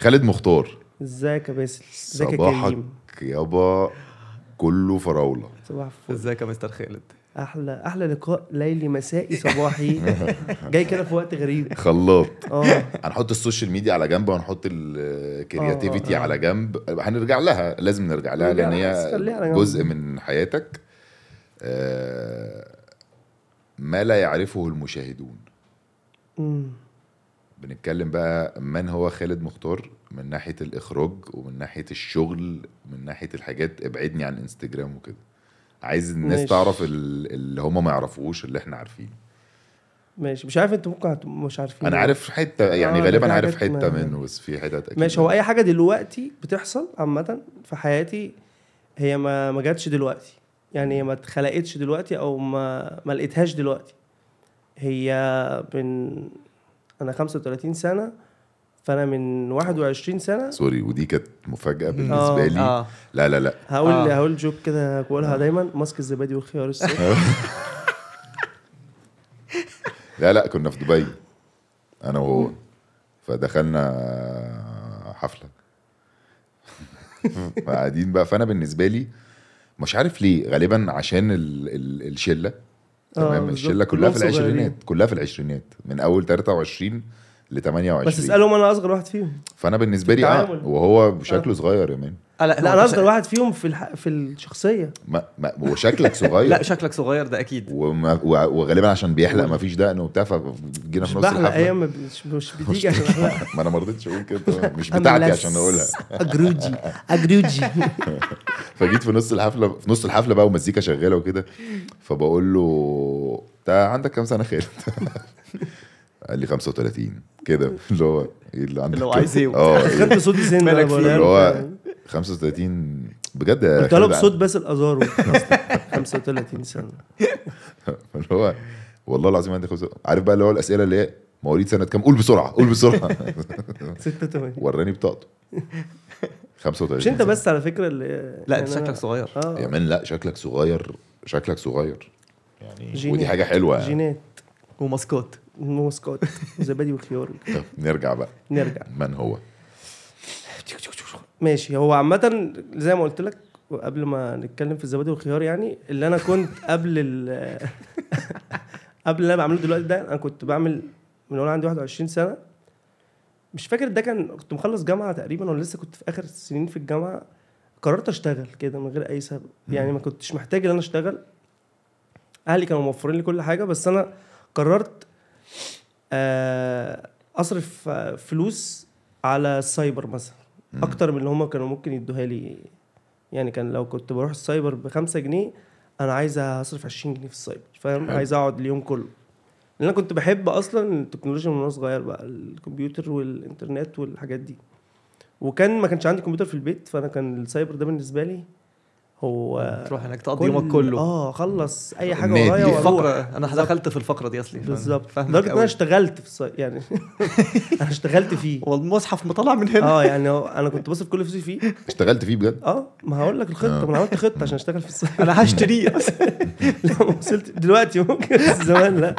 خالد مختار. ازيك يا باسل؟ ازيك يا صباحك كريم؟ يابا كله فراولة. صباح الفل. ازيك يا مستر خالد؟ أحلى أحلى لقاء ليلي مسائي صباحي. جاي كده في وقت غريب. خلاط. آه. هنحط ال social media على جنب وهنحط ال creativity آه، آه. على جنب. هنرجع لها لازم نرجع لها لأن هي. جزء من حياتك. آه، ما لا يعرفه المشاهدون. أمم. بنتكلم بقى من هو خالد مختار من ناحية الإخراج ومن ناحية الشغل من ناحية الحاجات ابعدني عن إنستجرام وكده. عايز الناس ماشي. تعرف ال- اللي هم ما يعرفوش اللي إحنا عارفينه. ماشي. مش عارف أنتوا ممكن مش عارفين أنا عارف حتة يعني آه، غالبا عارف حتة منه بس في حتت أكيد ماشي. هو أي حاجة دلوقتي بتحصل عامة في حياتي هي ما ما جاتش دلوقتي. يعني ما اتخلقتش دلوقتي أو ما ما لقيتهاش دلوقتي. هي من أنا 35 سنة فأنا من 21 سنة. سوري ودي كانت مفاجأة بالنسبة آه. لي. آه. لا لا لا. هقول آه. هقول جوك كده بقولها دايما. ماسك الزبادي وخيار الصبح. لا لا كنا في دبي. أنا وهو. فدخلنا حفلة. فقاعدين بقى. فأنا بالنسبة لي مش عارف ليه. غالبا عشان ال ال الشلة. آه، تمام بالظبط. الشلة كلها في. العشرينات كلها في العشرينات من أول 23 ل 28 بس اسألهم أنا أصغر واحد فيهم. فأنا بالنسبة لي آه. وهو شكله صغير يا مان آه، لا أنا أصغر واحد فيهم في الح... في الشخصية. ما ما وشكلك صغير. لا شكلك صغير ده أكيد. وما و- وغالبا عشان بيحلق ما فيش دقن وبتاع فجينا في نص بحلق الحفلة. أيام ما مش, مش بتيجي عشان ما أنا ما رضيتش أقول كده. مش بتاعتي عشان أقولها. أجروجي أجروجي. فجيت في نص الحفلة في نص الحفلة بقى ومزيكا شغالة وكده فبقول له انت عندك كام سنة خالد؟ قال لي 35 كده. اللي هو إيه اللي عندك اللي هو؟ عايز إيه آه؟ خدت صوتي مالك؟ بقولها اللي هو فعلاً. 35 بجد يا قلت له بصوت باسل ازارو 35 سنة. اللي هو والله العظيم عندي خمسة عارف بقى اللي هو الأسئلة اللي هي مواليد سنة كام؟ قول بسرعة قول بسرعة. 86 وراني بطاقته. 35 مش انت بس على فكرة اللي لا يعني انت أنا- شكلك صغير يا آه مان لا شكلك صغير شكلك صغير. يعني. ودي حاجة حلوة يعني. جينات. وماسكوت موسكوت زبادي وخيار طب نرجع بقى. نرجع. من هو؟ ماشي هو عامة زي ما قلت لك قبل ما نتكلم في الزبادي والخيار يعني اللي أنا كنت قبل ال قبل اللي أنا بعمله دلوقتي ده أنا كنت بعمل من وأنا عندي 21 سنة. مش فاكر ده كان كنت مخلص جامعة تقريبا ولا لسه كنت في آخر السنين في الجامعة قررت أشتغل كده من غير أي سبب. يعني ما كنتش محتاج إن أنا أشتغل. أهلي كانوا موفرين لي كل حاجة بس أنا قررت أصرف آه، فلوس على السايبر مثلا. أكتر من اللي هم كانوا ممكن يدوها لي. يعني كان لو كنت بروح السايبر بخمسة جنيه أنا عايز أصرف 20 جنيه في السايبر. فاهم. عايز أقعد اليوم كله. لأن أنا كنت بحب أصلا التكنولوجيا من وأنا صغير بقى الكمبيوتر والإنترنت والحاجات دي. وكان ما كانش عندي كمبيوتر في البيت فأنا كان السايبر ده بالنسبة لي هو تروح هناك تقضي يومك كله. آه خلص أي حاجة. ورايا دي فقرة. أنا دخلت في الفقرة دي أصلي بالظبط. لدرجة إن أنا. اشتغلت في يعني أنا اشتغلت فيه. والمصحف مطلع من هنا. آه يعني أنا كنت بصرف كل فلوسي فيه. اشتغلت فيه بجد؟ آه ما هقول لك الخطة ما أنا عملت خطة عشان أشتغل في السايبر أنا هشتريه لا ما وصلت. دلوقتي ممكن بس زمان لا.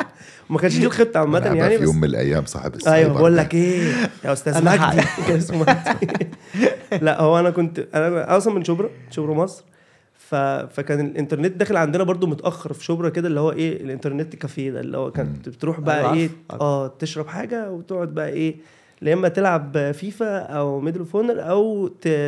ما كانش دي الخطة عامة يعني في يوم من الأيام صاحب السايبر أيوه بقول. لك إيه؟ يا أستاذ مجدي. لا هو أنا كنت أنا أصلا من شبرا شبرا مصر. ف... فكان الإنترنت داخل عندنا برضو متأخر في شبرا كده اللي هو إيه ال internet café ده اللي هو كانت بتروح بقى أيوة، إيه عارف، عارف. آه تشرب حاجة وتقعد بقى إيه يا إما تلعب فيفا أو Medal of Honor أو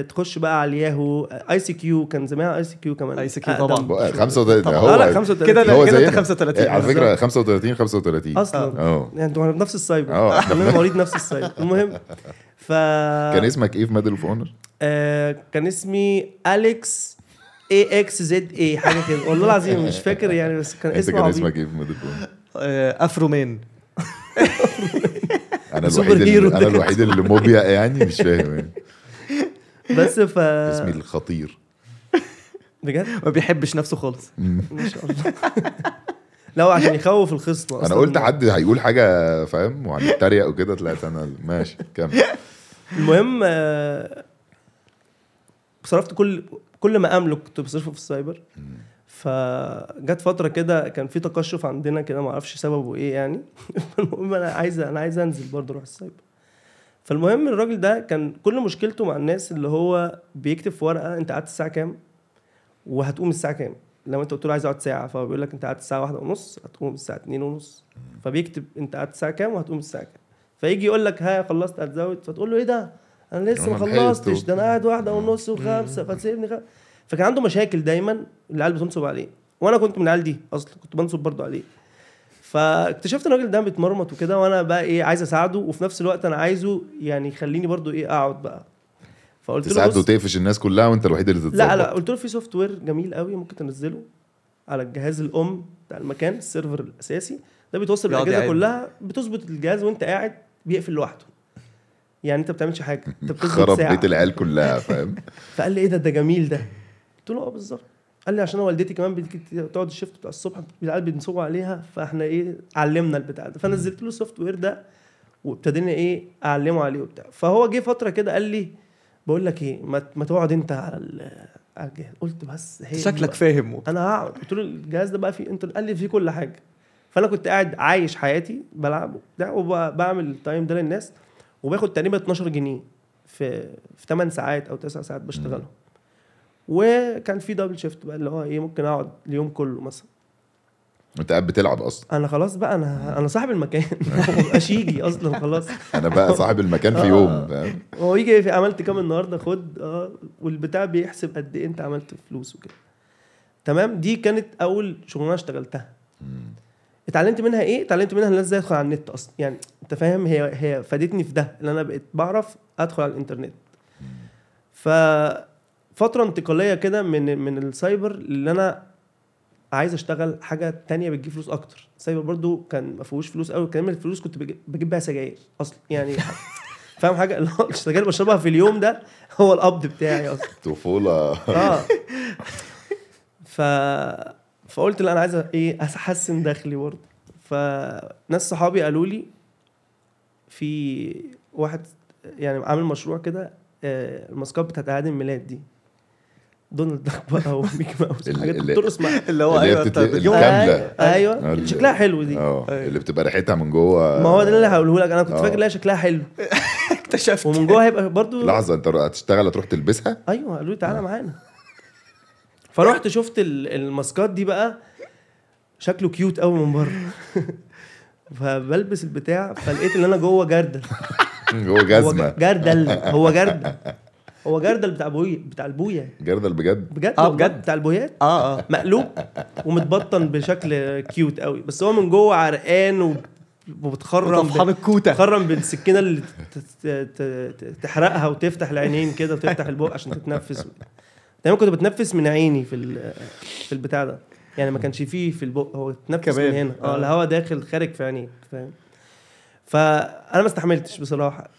تخش بقى على ال Yahoo ICQ كان زمان ICQ كمان ICQ أقدم طبعاً. بقى شوية. 35 طبعاً. هو آه لا 35 كده هو كده انت زينا. 35 إيه، على فكرة 35 35 أصلا آه يعني أنتوا في نفس السايبر آه. إحنا مواليد نفس السايبر المهم ف كان اسمك إيه في ميدل أوف أونر؟ آه كان اسمي أليكس اي إكس زد اي حاجة كده. والله العظيم مش فاكر يعني بس كان اسمه كان اسمك إيه في اونر؟ آه، أفرو مان. أنا الوحيد اللي أنا الوحيد اللي موبيا يعني مش فاهم يعني. بس ف اسمي الخطير. بجد؟ ما بيحبش نفسه خالص. ما شاء الله. لا عشان يخوف الخصم أنا. قلت حد هيقول حاجة فاهم؟ وهنتريق وكده طلعت أنا ماشي كمل. المهم آه، صرفت كل كل ما أملك كنت بصرفه في السايبر. فجت فترة كده كان في تقشف عندنا كده ما أعرفش سببه إيه يعني. المهم أنا عايز أنا عايز أنزل برضه أروح السايبر. فالمهم الراجل ده كان كل مشكلته مع الناس اللي هو بيكتب في ورقة أنت قعدت الساعة كام؟ وهتقوم الساعة كام؟ لو أنت قلت له عايز أقعد ساعة فهو بيقول لك أنت قعدت الساعة واحدة ونص هتقوم الساعة اتنين ونص. فبيكتب أنت قعدت الساعة كام؟ وهتقوم الساعة كام. فيجي يقول لك ها خلصت هتزود. فتقول له إيه ده؟ أنا لسه ما أنا لحقت خلصتش ده أنا قاعد واحدة ونص وخمسة فتسيبني خ... فكان عنده مشاكل دايما العيال بتنصب عليه. وأنا كنت من العيال دي أصلا كنت بنصب برضو عليه. فاكتشفت إن الراجل ده بيتمرمط وكده وأنا بقى إيه عايز أساعده وفي نفس الوقت أنا عايزه يعني يخليني برضو إيه أقعد بقى. فقلت له تساعد بص وتقفش الناس كلها وأنت الوحيد اللي تتظبط لا لا قلت له في software جميل قوي ممكن تنزله على الجهاز الأم بتاع المكان ال server الأساسي. ده بيتوصل بالأجهزة. كلها بتظبط الجهاز وأنت قاعد بيقفل لوحده. يعني انت ما بتعملش حاجة انت بتظبط خرب بيت العيال كلها فاهم؟ فقال لي إيه ده ده جميل ده. قلت له آه بالظبط. قال لي عشان والدتي كمان بتيجي تقعد ال shift بتاع الصبح العيال بينصبوا عليها فإحنا إيه علمنا البتاع ده. فنزلت له ال software ده وابتدينا إيه أعلمه عليه وبتاع. فهو جه فترة كده قال لي بقول لك إيه ما, ما تقعد أنت على ال- على الجهاز. قلت بس هي شكلك. فاهم أنا هقعد. قلت له الجهاز ده بقى فيه أنت قال لي فيه كل حاجة. فأنا كنت قاعد عايش حياتي بلعب وبتاع وبعمل ال time ده للناس. وباخد تقريبا 12 جنيه في في 8 ساعات أو 9 ساعات بشتغلهم. وكان في دبل شيفت بقى اللي هو إيه ممكن أقعد اليوم كله مثلا. انت قاعد بتلعب أصلا. أنا خلاص بقى أنا أنا صاحب المكان. مبقاش يجي أصلا خلاص. أنا بقى صاحب المكان في آه. يوم فاهم؟ هو يجي في عملت كام النهارده؟ خد آه. والبتاع بيحسب قد إيه أنت عملت فلوس وكده. تمام؟ دي كانت أول شغلانة اشتغلتها. اتعلمت منها إيه؟ اتعلمت منها ان إزاي ادخل على النت أصلا. يعني أنت فاهم؟ هي هي فادتني في ده إن أنا بقيت بعرف أدخل على الإنترنت. ف فترة انتقالية كده من من السايبر اللي أنا عايز أشتغل حاجة تانية بتجيب فلوس أكتر. السايبر برضو كان ما فيهوش فلوس قوي كمان الفلوس كنت بجيب, بيها سجاير أصلا. يعني فاهم حاجة؟ السجاير اللي بشربها في اليوم ده هو القبض بتاعي أصلا. طفوله آه. ف فقلت لا أنا عايز إيه أحسن دخلي برضه. فناس صحابي قالوا لي في واحد يعني عامل مشروع كده آه، الماسكات بتاعت أعياد الميلاد دي. دونالد داك بقى وميكي ماوس اللي- بترقص معاها اللي هو اللي هي أيوه الكاملة. أيوه. ال- أيوه. شكلها حلو دي. آه أيوة. اللي بتبقى ريحتها من جوه. ما هو ده اللي هقوله لك. أنا كنت آه. فاكر لها شكلها حلو. اكتشفت. ومن جوه هيبقى برضو لحظة أنت هتشتغل هتروح تلبسها؟ أيوه قالوا لي تعالى معانا. فرحت شفت ال- الماسكات دي بقى. شكله cute قوي من بره. فبلبس البتاع فلقيت إن أنا جوه جردل. جوه هو جزمه جردل. هو جردل. هو جردل بتاع بوي بتاع البوية. جردل بجد؟ بجد والله، بجد. بتاع البويات؟ آه آه. مقلوب. ومتبطن بشكل cute قوي بس هو من جوه عرقان و- وبتخرم طفحان الكوتة. تخرم بالسكينة اللي ت- ت- ت- ت- تحرقها وتفتح العينين كده وتفتح البق عشان تتنفس. دايما كنت بتنفس من عيني في في البتاع ده. يعني ما كانش فيه في البق هو تنفس من. هنا. آه آه. الهواء داخل خارج في عينيك فاهم؟ فأنا ما استحملتش بصراحة.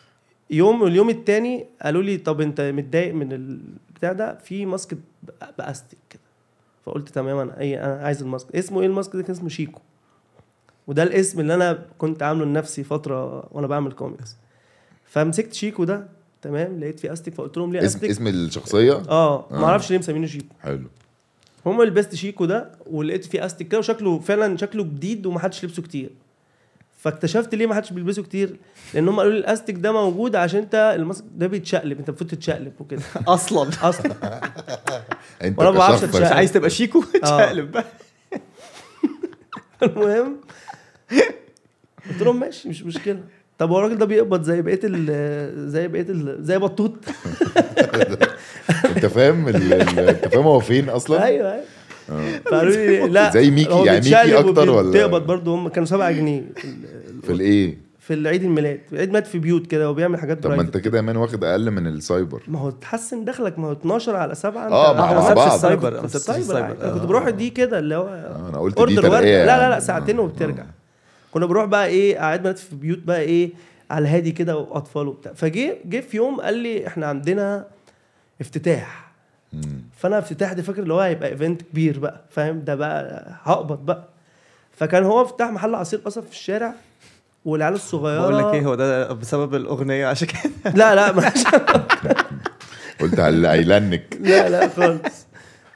يوم واليوم التاني قالوا لي طب أنت متضايق من البتاع ده؟ في mask باستيك كده. فقلت تمام أنا أي أنا عايز ال mask. اسمه إيه ال mask ده؟ كان اسمه شيكو. وده الاسم اللي أنا كنت عامله لنفسي فترة وأنا بعمل كوميكس. فمسكت شيكو ده تمام لقيت فيه استيك فقلت لهم ليه اسم استيك اسم الشخصية؟ آه ما آه. أعرفش ليه مسمينه شيكو. حلو. هم لبست شيكو ده ولقيت فيه استيك كده وشكله فعلا شكله جديد ومحدش لبسه كتير. فاكتشفت ليه محدش بيلبسه كتير؟ لأن هم قالوا لي الاستيك ده موجود عشان أنت ال mask ده بيتشقلب أنت المفروض تتشقلب وكده. أصلا. أصلا. أنت ما بعرفش عايز تبقى شيكو؟ تشقلب بقى. المهم قلت لهم ماشي مش مشكلة. طب هو الراجل ده بيقبض زي بقية ال زي بقية ال زي بطوط انت فاهم انت فاهم هو فين أصلا أيوه أيوه آه. فقالوا لي لا زي ميكي، هو يعني ميكي أكتر ولا؟ وبتقبض برضه هم كانوا 7 جنيه في ال- في الإيه في العيد الميلاد عيد ميلاد في بيوت كده وبيعمل حاجات طب ما. انت كده يا man واخد أقل من السايبر ما هو تحسن دخلك ما هو 12 على 7 آه، مع- مع بعض. السايبر في في السايبر. أنا كنت آه. بروح دي كده اللي هو آه، أنا قلت دي لا لا لا يعني. ساعتين آه. كنا بنروح بقى إيه قاعد ميلاد في بيوت بقى إيه على الهادي كده وأطفال وبتاع. فجه جه في يوم قال لي إحنا عندنا افتتاح. فأنا افتتاح دي فاكر اللي هو هيبقى event كبير بقى فاهم؟ ده بقى هقبض بقى. فكان هو افتتاح محل عصير قصب في الشارع والعيال الصغيرة بقول لك إيه هو ده بسبب الأغنية عشان كده؟ لا لا مش قلت على هيلنك. لا لا خالص.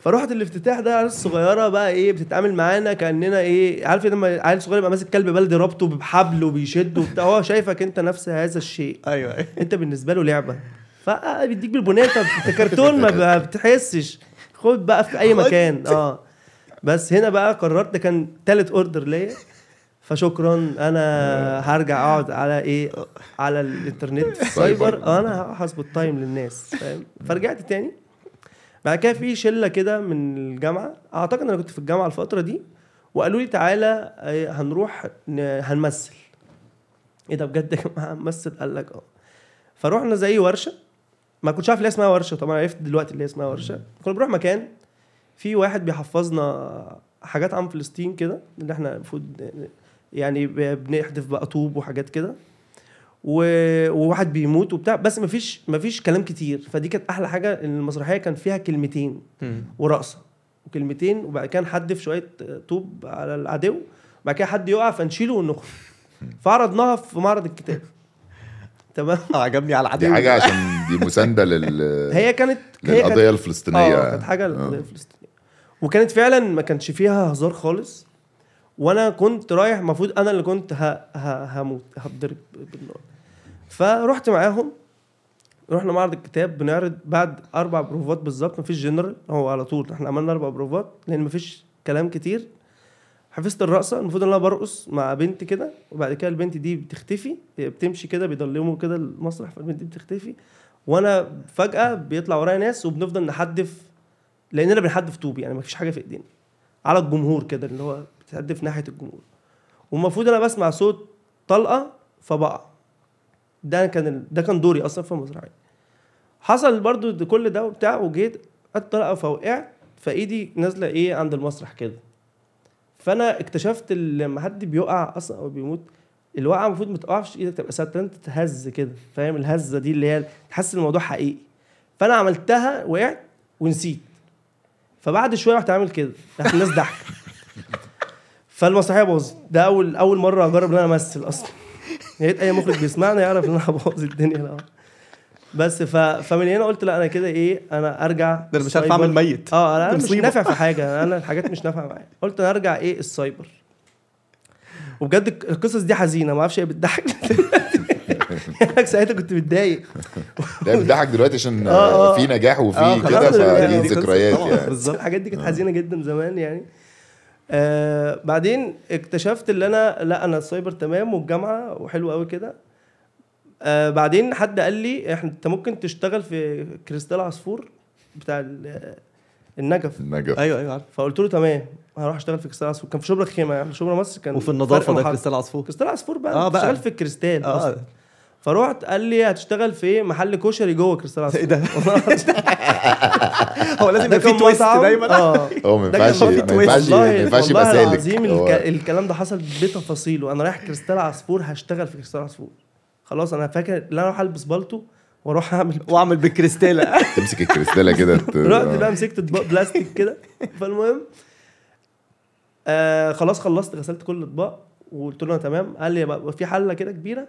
فروحت الافتتاح ده عيال الصغيره بقى إيه بتتعامل معانا كأننا إيه عارف لما عيل صغير يبقى ماسك كلب بلدي رابطه بحبل وبيشد وبتاع هو شايفك أنت نفس هذا الشيء. أيوه أيوه. أنت بالنسبة له لعبة. فبيديك بالبنية انت كرتون ما بتحسش. خد بقى في أي مكان. آه. بس هنا بقى قررت ده كان تالت order ليا. فشكرا أنا هرجع أقعد على إيه على الإنترنت. السايبر آه، أنا هظبط time للناس فاهم؟ فرجعت تاني. بعد كده في شلة كده من الجامعة أعتقد أنا كنت في الجامعة الفترة دي وقالوا لي تعالى آه، هنروح هنمثل. إيه ده بجد يا جماعة؟ هنمثل؟ قال لك آه. فروحنا زي ورشة. ما كنتش عارف ليه اسمها ورشة طبعا عرفت دلوقتي اللي اسمها ورشة. كنا بنروح مكان في واحد بيحفظنا حاجات عن فلسطين كده اللي إحنا المفروض يعني بنحذف بقى طوب وحاجات كده. وواحد بيموت وبتاع. بس مفيش مفيش كلام كتير. فدي كانت أحلى حاجة إن المسرحية كان فيها كلمتين. ورقصة. وكلمتين وبعد كده نحدف شوية طوب على العدو وبعد كده حد يقع فنشيله ونخرج. فعرضناها في معرض الكتاب. تمام؟ عجبني على العدو. دي حاجة عشان دي مساندة لل هي كانت للقضية الفلسطينية. آه كانت حاجة آه. للقضية الفلسطينية. وكانت فعلا ما كانش فيها هزار خالص. وأنا كنت رايح المفروض أنا اللي كنت ه... ه... هموت هتضرب بالنار. فرحت معاهم رحنا معرض الكتاب بنعرض بعد أربع بروفات بالظبط مفيش جنرال هو على طول إحنا عملنا أربع بروفات لأن مفيش كلام كتير. حفظت الرقصة المفروض إن أنا برقص مع بنت كده وبعد كده البنت دي بتختفي بتمشي كده بيضلموا كده المسرح فالبنت دي بتختفي. وأنا فجأة بيطلع ورايا ناس وبنفضل نحدف لأننا بنحدف طوب يعني مفيش حاجة في إيدينا. على الجمهور كده اللي هو بتحدف ناحية الجمهور. والمفروض أنا بسمع صوت طلقة فبقع. ده كان. ده كان دوري أصلا في المسرحيه حصل برضو كل ده وبتاع وجيت الطلقه فوقعت فإيدي نازلة إيه عند المسرح كده. فأنا اكتشفت لما حد بيقع أصلا أو بيموت الوقعة المفروض ما تقعش إيدك تبقى ثابته انت تهز كده فاهم؟ الهزة دي اللي هي تحس الموضوع حقيقي. فأنا عملتها وقعت ونسيت. فبعد شوية رحت عامل كده راحت الناس ضحك. فالمسرحيه باظت ده اول أول مرة أجرب إن أنا أمثل أصلا. يا ريت أي مخرج بيسمعنا يعرف إن أنا هبوظ الدنيا لا بس ف... فمن هنا قلت لا أنا كده إيه أنا أرجع ده أنا مش عارف. أعمل ميت. آه أنا مش. نافع في حاجة أنا الحاجات مش نافعة معايا. قلت أنا أرجع إيه السايبر. وبجد القصص دي حزينة ما أعرفش هي بتضحك. يعني ساعتها كنت متضايق. لا بتضحك دلوقتي عشان آه، آه. في نجاح وفي آه، كده يعني فدي دي قصة. ذكريات. يعني. بالظبط. الحاجات دي كانت حزينة جدا زمان يعني. آه بعدين اكتشفت ان أنا لا أنا السايبر تمام والجامعة وحلو قوي كده. آه بعدين حد قال لي إحنا أنت ممكن تشتغل في كريستال عصفور بتاع ال- النجف. النجف. أيوه أيوه عارف. فقلت له تمام. هروح أشتغل في كريستال عصفور. كان في شبرا خيمة يعني. شبرا مصر كان وفي النظافة ده كريستال عصفور؟ كريستال عصفور بقى. آه آه بقى. في الكريستال آه. أصلاً. فروحت قال لي هتشتغل في محل كشري جوه كريستال عصفور إيه ده. هو لازم يبقى في twist مطعم. دايما. آه هو ما ده ينفعش ما في ينفعش والله ما ينفعش يبقى سالك العظيم. الكلام ده حصل بتفاصيله. أنا رايح كريستال عصفور هشتغل في كريستال عصفور. خلاص أنا فاكر إن أنا أروح ألبس بالطو وأروح أعمل وأعمل بالكريستالة. تمسك الكريستالة كده رحت آه. بقى مسكت اطباق بلاستيك كده. فالمهم آه خلاص خلصت غسلت كل الأطباق وقلت له تمام. قال لي بقى في حلة كده كبيرة.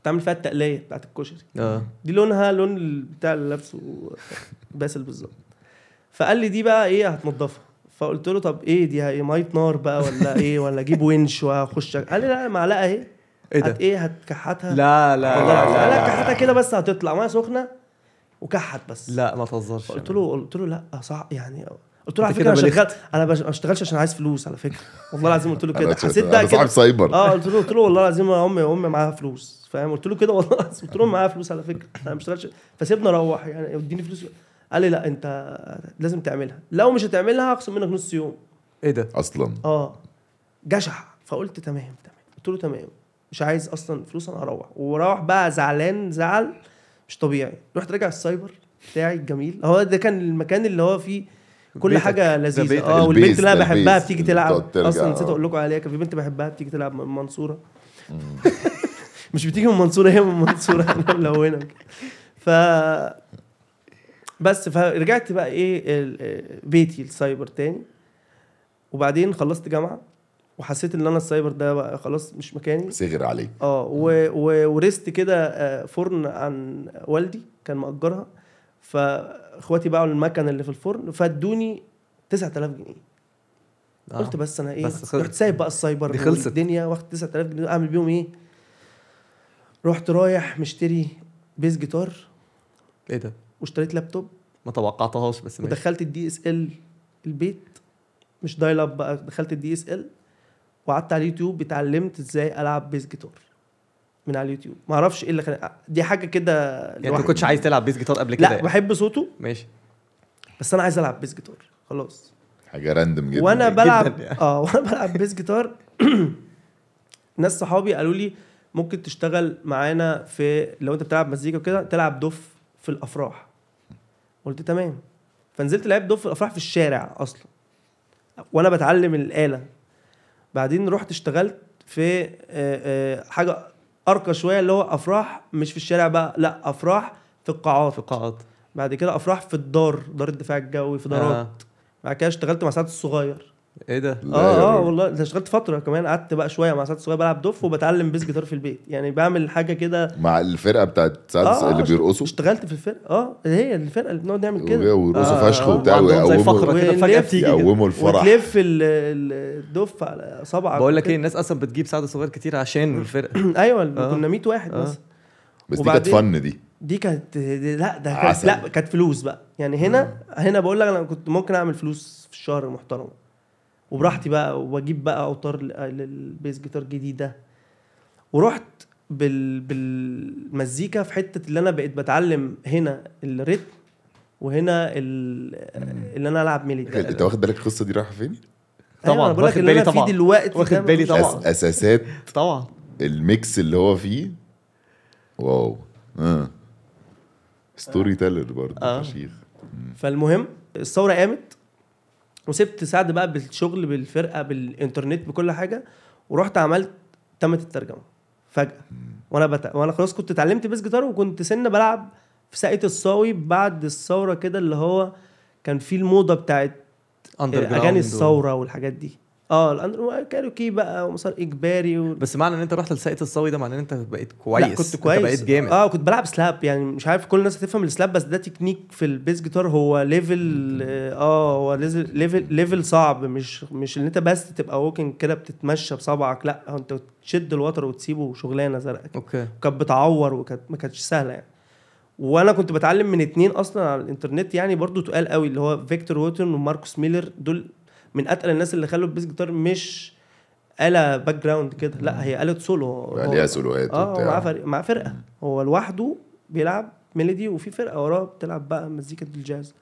كنت عامل فيها التقلية بتاعت الكشري. آه. دي لونها لون بتاع اللي لابسه باسل بالظبط. فقال لي دي بقى إيه هتنضفها. فقلت له طب إيه دي؟ هي مية نار بقى ولا إيه؟ ولا أجيب ونش واخش قال لي لا معلقة أهي. إيه هت ده إيه؟ هتكحتها. لا لا لا. قال لك لا, كحتها كده بس هتطلع ميه سخنة وكحت بس. لا ما تهزرش فقلت له قلت له لا صح يعني قلت له على فكرة أنا شغال أنا بش- ما بشتغلش عشان عايز فلوس على فكرة. والله العظيم قلت له كده. حسيت بقى صاحب كده. سايبر. آه قلت له قلت له والله العظيم يا أمي أمي معاها فلوس. فاهم؟ قلت له كده والله قلت له معاها فلوس على فكرة. أنا ما بشتغلش. فسيبني أروح يعني اديني فلوس. قال لي لا انت لازم تعملها. لو مش هتعملها هخصم منك نص يوم. إيه ده؟ أصلا؟ آه. جشع. فقلت تمام تمام. قلت له تمام. مش عايز أصلا فلوس أنا هروح. وراح بقى زعلان زعل. مش طبيعي. رحت راجع السايبر بتاعي الجميل هو ده كان المكان اللي هو فيه كل بيتك. حاجة لذيذة. آه والبنت اللي أنا بحبها بتيجي تلعب. أصلا نسيت. أقول لكم عليها. كان في بنت بحبها بتيجي تلعب من المنصوره مش بتيجي من المنصوره هي من المنصوره إحنا ملونه. ف بس فرجعت بقى إيه ال- بيتي السايبر تاني. وبعدين خلصت جامعة وحسيت إن أنا السايبر ده بقى خلاص مش مكاني. صغر عليك. آه و- و- ورثت كده آه، فرن عن والدي كان مأجرها. فإخواتي باعوا المكن اللي في الفرن فادوني 9000 جنيه. آه. قلت بس أنا إيه بس خل- رحت سايب بقى السايبر دي خلصت. الدنيا واخد 9000 جنيه أعمل بيهم إيه؟ رحت رايح مشتري bass guitar. إيه ده؟ واشتريت لابتوب. ما توقعتهاش بس ماشي. ودخلت ال DSL البيت. مش dial up بقى دخلت ال DSL وقعدت على اليوتيوب اتعلمت إزاي ألعب bass guitar من على اليوتيوب. ما أعرفش إيه اللي خلاني دي حاجة كده يعني أنت. ما كنتش عايز تلعب bass guitar قبل كده لا يعني. بحب صوته. ماشي. بس أنا عايز ألعب bass guitar. خلاص. حاجة random جدا. وأنا جدا. بلعب يعني. آه وأنا بلعب bass guitar. ناس صحابي قالوا لي ممكن تشتغل معانا في لو انت بتلعب مزيكا وكده تلعب دف في الافراح. قلت تمام. فنزلت لعبت دف في الافراح في الشارع أصلا. وأنا بتعلم الآلة. بعدين رحت اشتغلت في آه، آه، حاجة أرقى شوية اللي هو أفراح مش في الشارع بقى لا أفراح في القاعات. في القاعات. بعد كده أفراح في الدار دار الدفاع الجوي في دارات. آه. بعد كده اشتغلت مع سعد الصغير. إيه ده؟ آه آه. والله ده اشتغلت فترة كمان قعدت بقى شوية مع سعد الصغير بلعب دف وبتعلم بيس جيتار في البيت. يعني بعمل حاجة كده. مع الفرقة بتاعت سعد آه، اللي آه، بيرقصوا؟ اشتغلت في الفرقة. آه هي الفرقة اللي بنقعد نعمل كده. ويرقصوا آه، فشخ آه، وبتاع وعندهم زي ويقوموا فقرة كده. ونلف- بتيجي. يقوموا الفرح. وتلف ال- ال- الدف على صبعك بقول لك. إيه الناس أصلا بتجيب سعد الصغير كتير عشان الفرقة. أيوه. كنا 100 واحد آه. بس. بس دي كانت فن دي. دي كانت دي لا ده كانت. لا كانت فلوس بقى. يعني هنا هنا بقول لك أنا كنت ممكن أعمل فلوس في الشهر محترمه وبراحتي بقى واجيب بقى اوتار لل bass guitar جديده ورحت بال بالمزيكا في حتة اللي أنا بقيت بتعلم هنا ال rhythm وهنا ال... اللي أنا ألعب melody. انت واخد بالك القصة دي رايحة فين؟ طبعا طبعاً، لك واخد بالي طبعاً. فيه دلوقتي واخد بالي طبعاً. أساسات طبعا. ال mix اللي هو فيه. wow. آه. storyteller برضه آه. فشيخ. فالمهم الثورة قامت. وسبت سعد بقى بالشغل بالفرقة بالإنترنت بكل حاجة ورحت عملت تمت الترجمة فجأة. وأنا بت... وأنا خلاص كنت اتعلمت bass guitar وكنت سنة بلعب في ساقية الصاوي بعد الثورة كده اللي هو كان في الموضة بتاعت أغاني الثورة والحاجات دي. آه ال underground- كايروكي بقى ومسار إجباري و... بس معنى إن أنت رحت لساقية الصاوي ده معناه إن أنت بقيت كويس. لا كنت كويس أنت بقيت جامد. آه كنت بلعب slap يعني مش عارف كل الناس هتفهم ال slap بس ده تكنيك في ال bass guitar هو level آه هو level level صعب مش مش إن أنت بس تبقى walking كده بتتمشى بصبعك لا أنت تشد الوتر وتسيبه شغلانه زرقا كده. Okay. وكانت بتعور وكانت ما كانتش سهلة يعني. وأنا كنت بتعلم من اتنين أصلا على الإنترنت يعني برضو تقال قوي اللي هو فيكتور ووتن وماركوس ميلر دول من أتقل الناس اللي خلوا ال bass guitar مش آلة background كده. لا هي آلة سولو. بقى هو- ليها سولوهات آه هو معاه فريق معاه فرقة. هو لوحده بيلعب melody وفي فرقة وراه بتلعب بقى مزيكا الجاز.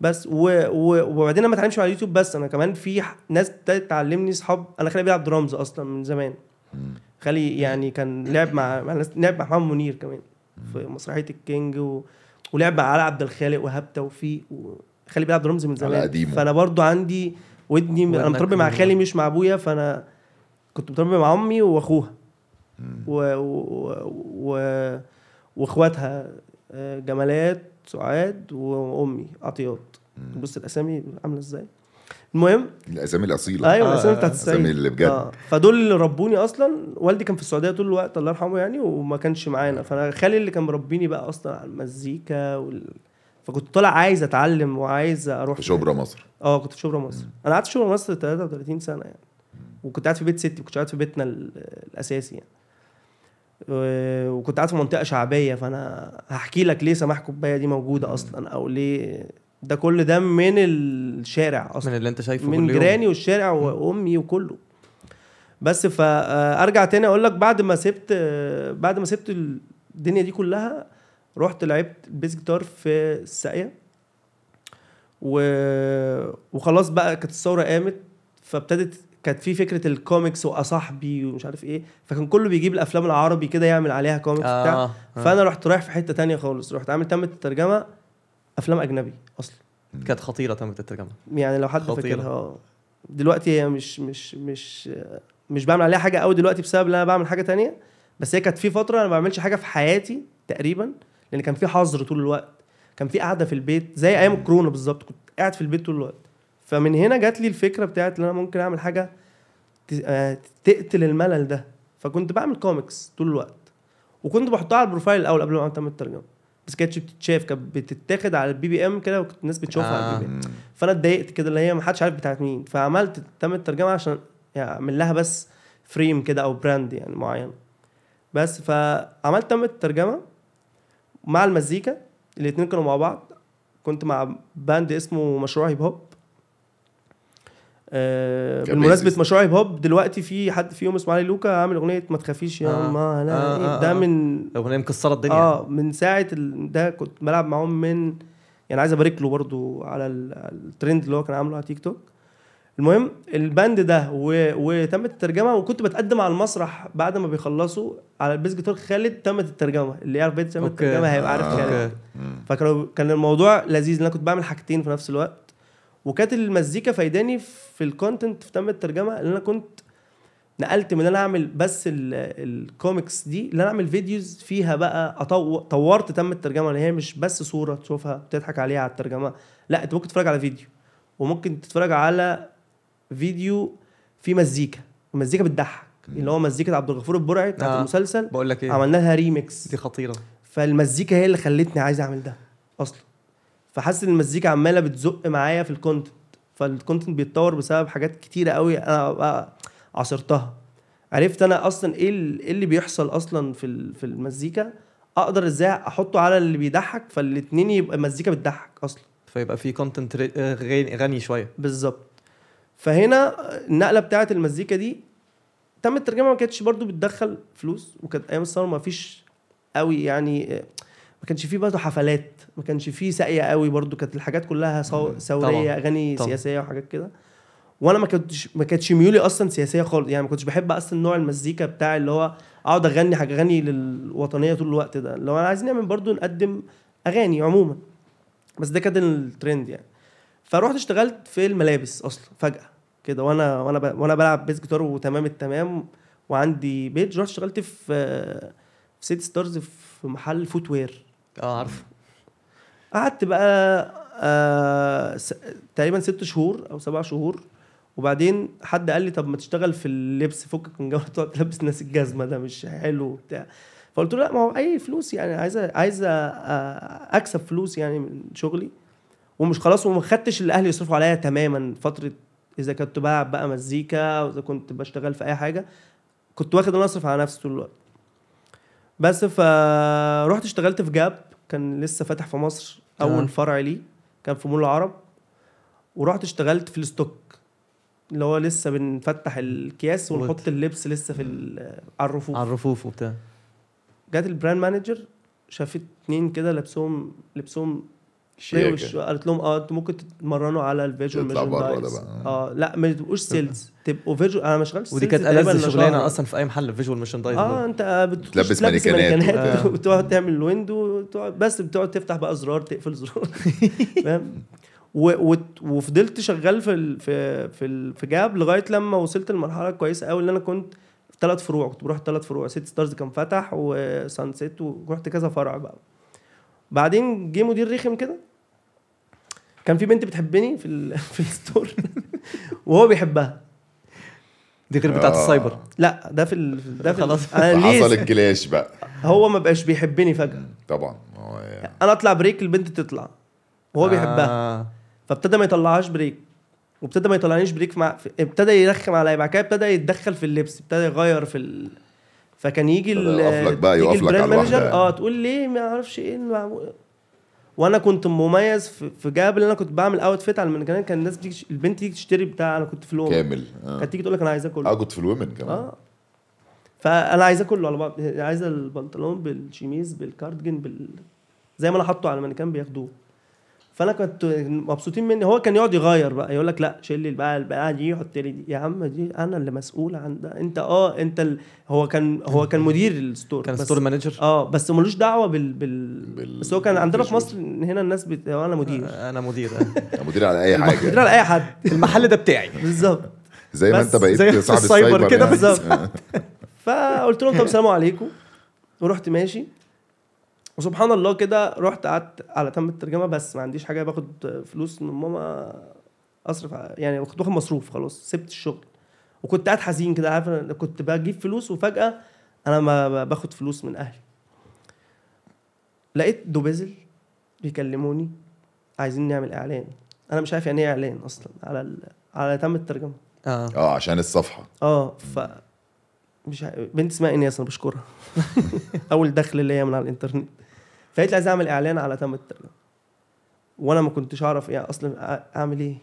بس و... و... وبعدين أنا ما اتعلمش على اليوتيوب بس أنا كمان في ناس ابتدت تعلمني اصحاب أنا خالي بيلعب درامز أصلا من زمان. خالي يعني كان لعب مع مع ناس لعب مع محمد منير كمان في مسرحية الكينج و... ولعب مع علي عبد الخالق وإيهاب توفيق وخالي بيلعب درامز من زمان. فأنا برضو عندي ودني أنا متربي مع خالي مش مع أبويا فأنا كنت متربي مع أمي وأخوها. و... و... و... وأخواتها آه، جمالات سعاد وأمي عطيات. بص الأسامي عاملة إزاي. المهم الأسامي الأصيلة. أيوه آه، الأسامي آه، بتاعت الأسامي السعيد اللي بجد. آه فدول اللي ربوني أصلا. والدي كان في السعودية طول الوقت الله يرحمه يعني وما كانش معانا. فأنا خالي اللي كان مربيني بقى أصلا على المزيكا وال... فكنت طالع عايز أتعلم وعايز أروح في شبرا مصر. آه كنت في شبرا مصر. أنا قعدت في شبرا مصر 33 سنة يعني. وكنت قاعد في بيت ستي كنت قاعد في بيتنا ال- الأساسي يعني. وكنت قاعد في منطقة شعبية فأنا هحكي لك ليه سماح كوباية دي موجودة أصلا أو ليه ده كل ده من الشارع أصلا. من اللي أنت شايفه من كل يوم. جيراني والشارع وأمي وكله. بس فأرجع تاني أقول لك بعد ما سبت بعد ما سبت الدنيا دي كلها رحت لعبت ال bass guitar في الساقية. و... وخلاص بقى كانت الثورة قامت فابتدت كانت في فكرة الكوميكس وأساحبي ومش عارف إيه. فكان كله بيجيب الأفلام العربي كده يعمل عليها كوميكس آه. بتاع. آه. فأنا رحت رايح في حتة تانية خالص. رحت عامل تمت الترجمة أفلام أجنبي أصلا. كانت خطيرة تمت الترجمة. يعني لو حد خطيرة. فاكرها. آه. دلوقتي هي مش مش مش مش بعمل عليها حاجة قوي دلوقتي بسبب إن أنا بعمل حاجة تانية. بس هي كانت في فترة أنا ما بعملش حاجة في حياتي تقريبا. لأن كان في حظر طول الوقت. كان في قاعدة في البيت زي أيام الكورونا بالظبط كنت قاعد في البيت طول الوقت. فمن هنا جات لي الفكرة بتاعت إن أنا ممكن أعمل حاجة آه، تقتل الملل ده. فكنت بعمل كوميكس طول الوقت. وكنت بحطها على ال profile الأول قبل ما أعمل تم الترجمة. بس كانتش بتتشاف كانت بتتاخد على ال BBM كده وكنت الناس بتشوفها على آه. ال BBM فأنا اتضايقت كده اللي هي ما حدش عارف بتاعت مين. فعملت تم الترجمة عشان يعني اعمل لها بس frame كده أو brand يعني معين. بس فعملت تم الترجمة. مع المزيكا الاتنين كانوا مع بعض كنت مع band اسمه مشروع hip hop آه بالمناسبه. مشروع hip hop دلوقتي في حد فيهم اسمه علي لوكا عامل أغنية ما تخافيش يا آه. ما لا آه، آه، ده آه. من أغنية مكسرة الدنيا آه من ساعة ال... ده كنت بلعب معاهم من يعني عايز أبارك له برضو على ال- الترند اللي هو كان عامله على تيك توك المهم ال band ده و... وتمت الترجمة وكنت بتقدم على المسرح بعد ما بيخلصوا على ال bass guitar خالد تمت الترجمة. اللي يعرف بيت تمت okay. الترجمة هيبقى عارف آه. خالد. Okay. فكانوا كان الموضوع لذيذ أنا كنت بعمل حاجتين في نفس الوقت. وكانت المزيكا فايداني في ال content في تم الترجمة اللي أنا كنت نقلت من إن أنا أعمل بس ال- الكوميكس دي اللي أنا أعمل videos فيها بقى أطو... طورت تم الترجمة. اللي هي مش بس صورة تشوفها بتضحك عليها على الترجمة لأ أنت ممكن تتفرج على فيديو وممكن تتفرج على فيديو فيه مزيكا المزيكا بتضحك اللي هو مزيكا عبد الغفور البرعي بتاعت آه. المسلسل. بقول لك إيه؟ عملنا لها ريميكس دي خطيرة. فالمزيكا هي اللي خلتني عايز أعمل ده أصلا. فحاسس إن المزيكا عمالة بتزق معايا في ال content فال content بيتطور بسبب حاجات كتيرة قوي أنا بقى عاصرتها. عرفت أنا أصلا إيه إيه اللي بيحصل أصلا في في المزيكا؟ أقدر إزاي أحطه على اللي بيضحك فالاتنين يبقى مزيكا بتضحك أصلا. فيبقى في content غني غني شوية. بالظبط. فهنا النقلة بتاعه المزيكا دي تم الترجمة ما كانتش برضو بتدخل فلوس وكانت أيام الثورة ما فيش قوي يعني ما كانش فيه برضه حفلات ما كانش فيه ساقية قوي برضو كانت الحاجات كلها. ثوريه. أغاني. سياسية وحاجات كده وأنا ما كنتش ما كانتش ميولي أصلا سياسية خالص يعني ما كنتش بحب أصلا نوع المزيكا بتاع اللي هو أقعد أغني حاجة أغني للوطنية طول الوقت ده لو أنا عايزين نعمل برضو نقدم أغاني عموما بس ده كان الترند يعني فروحت اشتغلت في الملابس أصلا فجأة كده وأنا وأنا. وأنا بلعب بيس جيتار وتمام التمام وعندي page رحت اشتغلت في في سيتي ستارز في محل footwear آه عارف قعدت بقى آه س... تقريبا ست شهور أو سبع شهور وبعدين حد قال لي طب ما تشتغل في اللبس فكك من جو تقعد تلبس الناس الجزمة ده مش حلو وبتاع. فقلت له لا ما هو أي فلوس يعني عايز عايز أكسب فلوس يعني من شغلي. ومش خلاص وما خدتش اللي أهلي يصرفوا عليا تماما. فترة إذا كنت بلعب بقى مزيكا أو إذا كنت بشتغل في أي حاجة كنت واخد إن أنا أصرف على نفسي طول الوقت. بس فروحت اشتغلت في جاب كان لسه فاتح في مصر أول آه. فرع ليه. كان في مول العرب. ورحت اشتغلت في ال stock اللي هو لسه بنفتح الكياس ونحط اللبس لسه في على الرفوف. على الرفوف وبتاع. جات ال brand manager شافت اتنين كده لبسهم لبسهم قالت لهم آه أنتوا ممكن تتمرنوا على ال visual بقى. آه لا ما تبقوش sales تبقوا visual أنا ما شغلتش ودي كانت ألذ شغلانة. أصلا في أي محل visual merchandise آه أنت بتخش تلبس تلبس مانيكانات وبتاع. وتقعد تعمل ال window وتقعد- بس بتقعد تفتح بقى زرار تقفل زرار. فاهم؟ وفضلت شغال في ال- في في ال- في جاب لغاية لما وصلت لمرحلة كويسة قوي اللي أنا كنت في ثلاث فروع كنت بروح ثلاث فروع. سيتي ستارز كان فتح وسانسيت ورحت كذا فرع بقى. بعدين جه مدير رخم كده. كان في بنت بتحبني في ال- في ال store. وهو بيحبها. دي غير بتاعت آه. السايبر. لا ده في ال... ده في خلاص. حصل ال clash بقى. هو ما بقاش بيحبني فجأة. طبعا. هو يعني أنا أطلع break البنت تطلع. وهو بيحبها. آه. فابتدى ما يطلعهاش break وابتدى ما يطلعنيش break مع ابتدى يرخم عليا. بعد كده ابتدى يتدخل في اللبس. ابتدى يغير في ال... فكان يجي ال يجي يقف لك البراند مانجر. آه تقول ليه ما أعرفش إيه المعمول وأنا كنت مميز في, جاب اللي أنا كنت بعمل outfit على المانيكان كان الناس بتيجي البنت تيجي تشتري بتاع أنا كنت في ال women كمان آه. كانت تيجي تقول لك أنا عايزاه كله آه كنت في ال women كمان. آه. فأنا عايزاه كله على بعض عايزه البنطلون بالشيميز بالكارديجان بال زي ما أنا حاطه على المانيكان بياخدوه. فانا كنت مبسوطين مني. هو كان يقعد يغير بقى يقول لك لا شيل لي بقى البقعه دي حط لي دي. يا عم دي أنا اللي مسؤول عن ده. أنت آه أنت ال... هو كان هو كان مدير ال store. كان store manager آه بس ملوش دعوة بال, بال... بال- بس هو كان عندنا في. مصر هنا الناس بت... أنا مدير. أنا مدير. آه. مدير على أي مدير حاجة على أي حد. المحل ده بتاعي. بالظبط. زي ما أنت بقيت زي صاحب ال cyber ال cyber كده يعني. بالظبط. فقلت لهم طب السلام عليكم. ورحت ماشي. وسبحان الله كده رحت قعدت على تم الترجمة بس ما عنديش حاجة باخد فلوس من ماما أصرف يعني كنت باخد مصروف خلاص سبت الشغل. وكنت قاعد حزين كده عارف أنا كنت بجيب فلوس وفجأة أنا ما باخد فلوس من أهلي. لقيت دوبيزل بيكلموني عايزين نعمل إعلان. أنا مش عارف يعني إيه إعلان أصلا على ال... على تم الترجمة. آه. آه عشان الصفحة. آه ف مش ع... بنت اسمها إنياس أنا بشكرها. أول دخل ليا من على الإنترنت. فقالت لي عايز أعمل إعلان على تم الترجمه وأنا ما كنتش أعرف إيه أصلا أعمل إيه.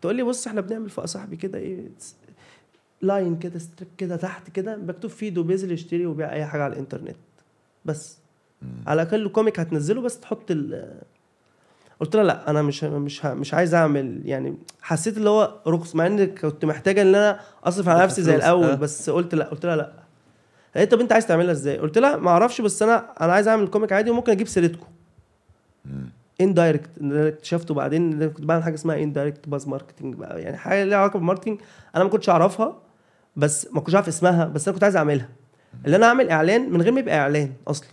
تقول لي بص إحنا بنعمل في صاحبي كده إيه line كده strip كده تحت كده مكتوب فيه Dubizzle يشتري ويبيع أي حاجة على الإنترنت. بس. على الأقل comic هتنزله بس تحط ال قلت لها لأ أنا مش مش مش عايز أعمل يعني حسيت اللي هو رخص مع ان كنت محتاجة إن أنا أصرف على نفسي زي الأول آه. بس قلت لأ قلت لها لأ. قالت طب انت عايز تعملها إزاي؟ قلت لها ما أعرفش بس أنا أنا عايز اعمل comic عادي وممكن أجيب سيرتكم indirect اللي اكتشفته بعدين ان كنت بعمل حاجة اسمها indirect buzz marketing بقى يعني حاجة ليها علاقة بال marketing أنا ما كنتش أعرفها بس ما كنتش عارف اسمها بس أنا كنت عايز أعملها. اللي أنا أعمل إعلان من غير ما يبقى إعلان أصلا.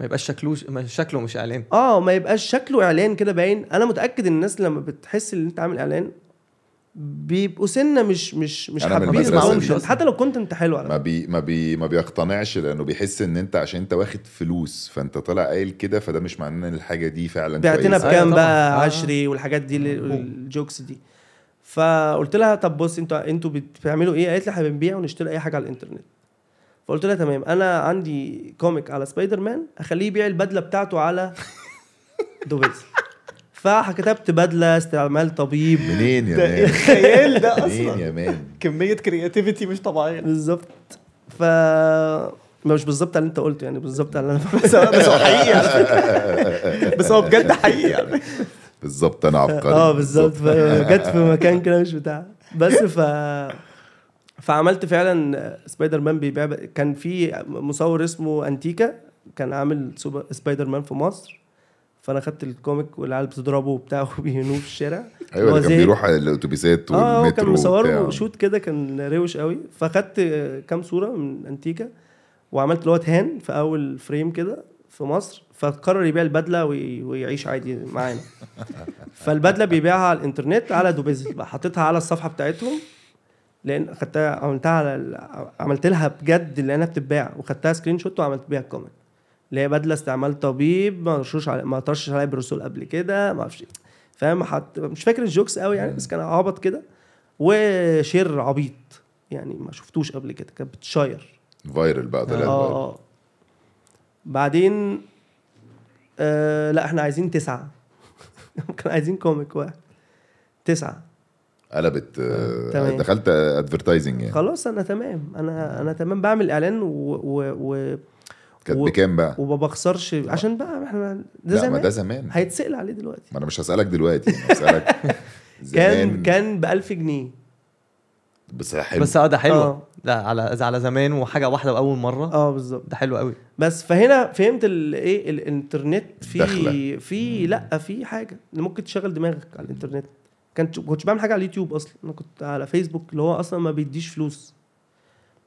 ما يبقاش شكله شكله مش إعلان. آه ما يبقاش شكله إعلان كده باين. أنا متأكد إن الناس لما بتحس إن أنت عامل إعلان بيبقوا سنة مش مش مش حابين. كده. حتى لو كنت انت حلو على ما بي ما بي ما بيقتنعش لأنه بيحس إن أنت عشان أنت واخد فلوس فأنت طالع قايل كده فده مش معناه إن الحاجة دي فعلا بعتنا. أيوة بكام طبعاً. بقى آه. عشري والحاجات دي اللي- ال jokes دي فقلت لها طب بص أنتوا أنتوا بتعملوا إيه قالت لي إحنا بنبيع ونشتري أي حاجة على الإنترنت فقلت لها تمام أنا عندي comic على سبايدر مان أخليه يبيع البدلة بتاعته على Dubizzle فكتبت بدلة استعمال طبيب. منين يا ده مان؟ الخيال ده منين أصلا؟ يا man؟ كمية creativity مش طبيعية. بالظبط. ف ما مش بالظبط على اللي أنت قلته يعني بالظبط على اللي أنا بس هو حقيقي على فكرة. بس هو بجد حقيقي يعني. بالظبط أنا عبقري. آه بالظبط. جت في مكان كده مش بتاع. بس ف فعملت فعلا سبايدر مان بيبيع كان في مصور اسمه أنتيكا كان عامل super Spider-Man في مصر. فانا خدت ال comic والعيال بتضربه وبتاع وبيهنوه في الشارع. أيوه ده كان. بيروح على الأتوبيسات آه هو والمترو كان مصور shoot كده كان روش قوي. فاخدت كام صورة من أنتيكا وعملت اللي هو تهان في أول frame كده في مصر. فقرر يبيع البدلة وي- ويعيش عادي معانا. فالبدلة بيبيعها على الإنترنت على Dubizzle بقى حطيتها على الصفحة بتاعتهم. لأن خدتها عملتها على عملت لها بجد اللي أنا بتتباع. وخدتها screenshot وعملت بيها ال comment اللي هي بدلة استعمال طبيب ما رشوش على ما طرشش عليها برسول قبل كده ما أعرفش إيه. فاهم؟ حط مش فاكر ال jokes قوي يعني بس كان عبط كده. و share عبيط يعني ما شفتوش قبل كده كانت بت share viral بقى طلع viral. آه. آه بعدين آه لا إحنا عايزين تسعة. كان عايزين comic واحد. تسعة. قلبت آه،. دخلت advertising يعني. خلاص أنا تمام. أنا أنا تمام. بعمل إعلان و, و, و كانت و- بكام بقى؟ وما بخسرش. عشان بقى إحنا ده لا ما زمان. ده زمان. هيتسأل عليه دلوقتي. ما أنا مش هسألك دلوقتي أنا هسألك كان زمان. كان ب 1000 جنيه. بس حلو. بس آه ده حلو. آه. ده على على زمان وحاجة واحدة وأول مرة. آه بالظبط. ده حلو قوي. بس فهنا فهمت ال- إيه الإنترنت في. في لأ في حاجة. اللي ممكن تشغل دماغك على الإنترنت. كنت كنتش بعمل حاجة على اليوتيوب أصلا. أنا كنت على فيسبوك اللي هو أصلا ما بيديش فلوس.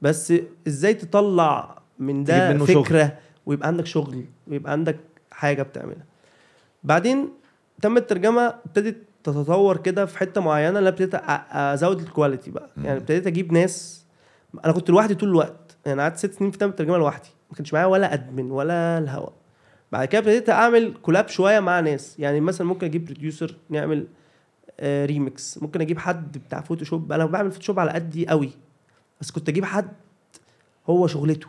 بس إزاي تطلع من ده منه شغل. فكرة ويبقى عندك شغل ويبقى عندك حاجة بتعملها. بعدين تم الترجمة ابتدت تتطور كده في حتة معينة اللي أنا ابتديت أزود ال quality بقى. يعني ابتديت أجيب ناس أنا كنت لوحدي طول الوقت. يعني قعدت ست سنين في تم الترجمة لوحدي. ما كانش معايا ولا admin ولا الهوا. بعد كده ابتديت أعمل collab شوية مع ناس. يعني مثلا ممكن أجيب producer نعمل آه ريميكس ممكن أجيب حد بتاع Photoshop أنا بعمل Photoshop على قدي قوي بس كنت أجيب حد هو شغلته.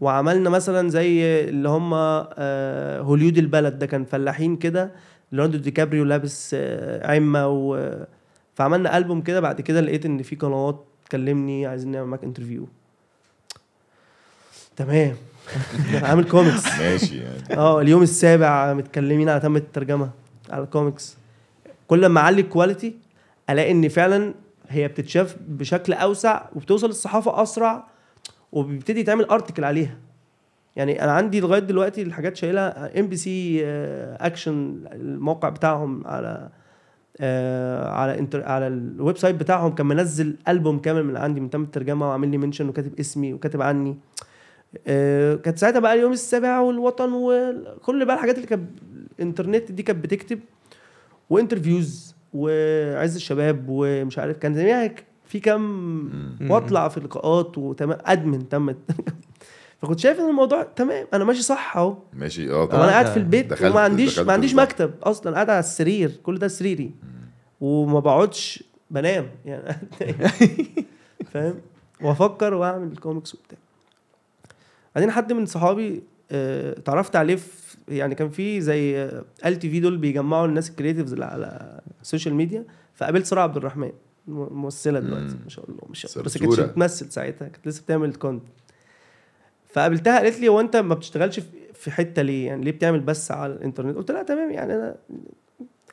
وعملنا مثلا زي اللي هم آه هوليود البلد ده كان فلاحين كده ليوناردو دي كابريو لابس آه عمة و فعملنا ألبوم كده. بعد كده لقيت إن في قنوات تكلمني عايزين نعمل معاك interview تمام. عامل كوميكس ماشي يعني. آه اليوم السابع متكلمين على تم الترجمة على الكوميكس كل ما أعلي ال quality ألاقي إن فعلا هي بتتشاف بشكل أوسع وبتوصل للصحافة أسرع وبيبتدي يتعمل article عليها. يعني أنا عندي لغاية دلوقتي الحاجات شايلها MBC Action الموقع بتاعهم على آه على انتر على ال website بتاعهم كان منزل ألبوم كامل من عندي من تم الترجمة وعامل لي mention وكاتب اسمي وكاتب عني. آه كانت ساعتها بقى اليوم السابع والوطن وكل بقى الحاجات اللي كانت الإنترنت دي كانت بتكتب. و interviews وعز الشباب ومش عارف كان زمان في كام واطلع في لقاءات وتمام admin تم فكنت شايف إن الموضوع تمام أنا ماشي صح أهو. ماشي آه طب أنا طبعا قاعد في البيت دخلت- وما عنديش دخلت ما عنديش. مكتب أصلا قاعد على السرير كل ده سريري. وما بقعدش بنام يعني. فاهم؟ وأفكر وأعمل كوميكس وبتاع. بعدين حد من صحابي آه، اتعرفت عليه في يعني كان في زي ال TV دول بيجمعوا الناس ال creatives اللي على ال social media فقابلت ساره عبد الرحمن. ممثله دلوقتي. ما شاء الله مشهورة. بتمثل ساعتها كانت لسه بتعمل content فقابلتها قالت لي هو أنت ما بتشتغلش في- حتة ليه يعني ليه بتعمل بس على الإنترنت قلت لها تمام يعني أنا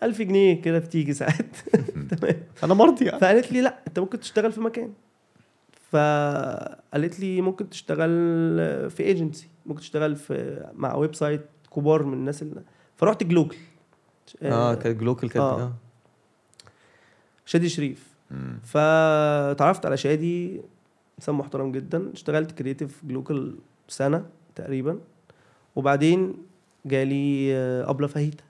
1000 جنيه كده بتيجي ساعات تمام أنا مرضي يعني. فقالت لي لا أنت ممكن تشتغل في مكان فقالت لي ممكن تشتغل في ايجنسي ممكن تشتغل في مع website كبار من الناس اللي فرحت Glocal آه كانت Glocal كانت آه. آه. شادي شريف. فتعرفت على شادي انسان محترم جدا اشتغلت creative Glocal سنة تقريبا. وبعدين جالي آه، أبلة فاهيتا.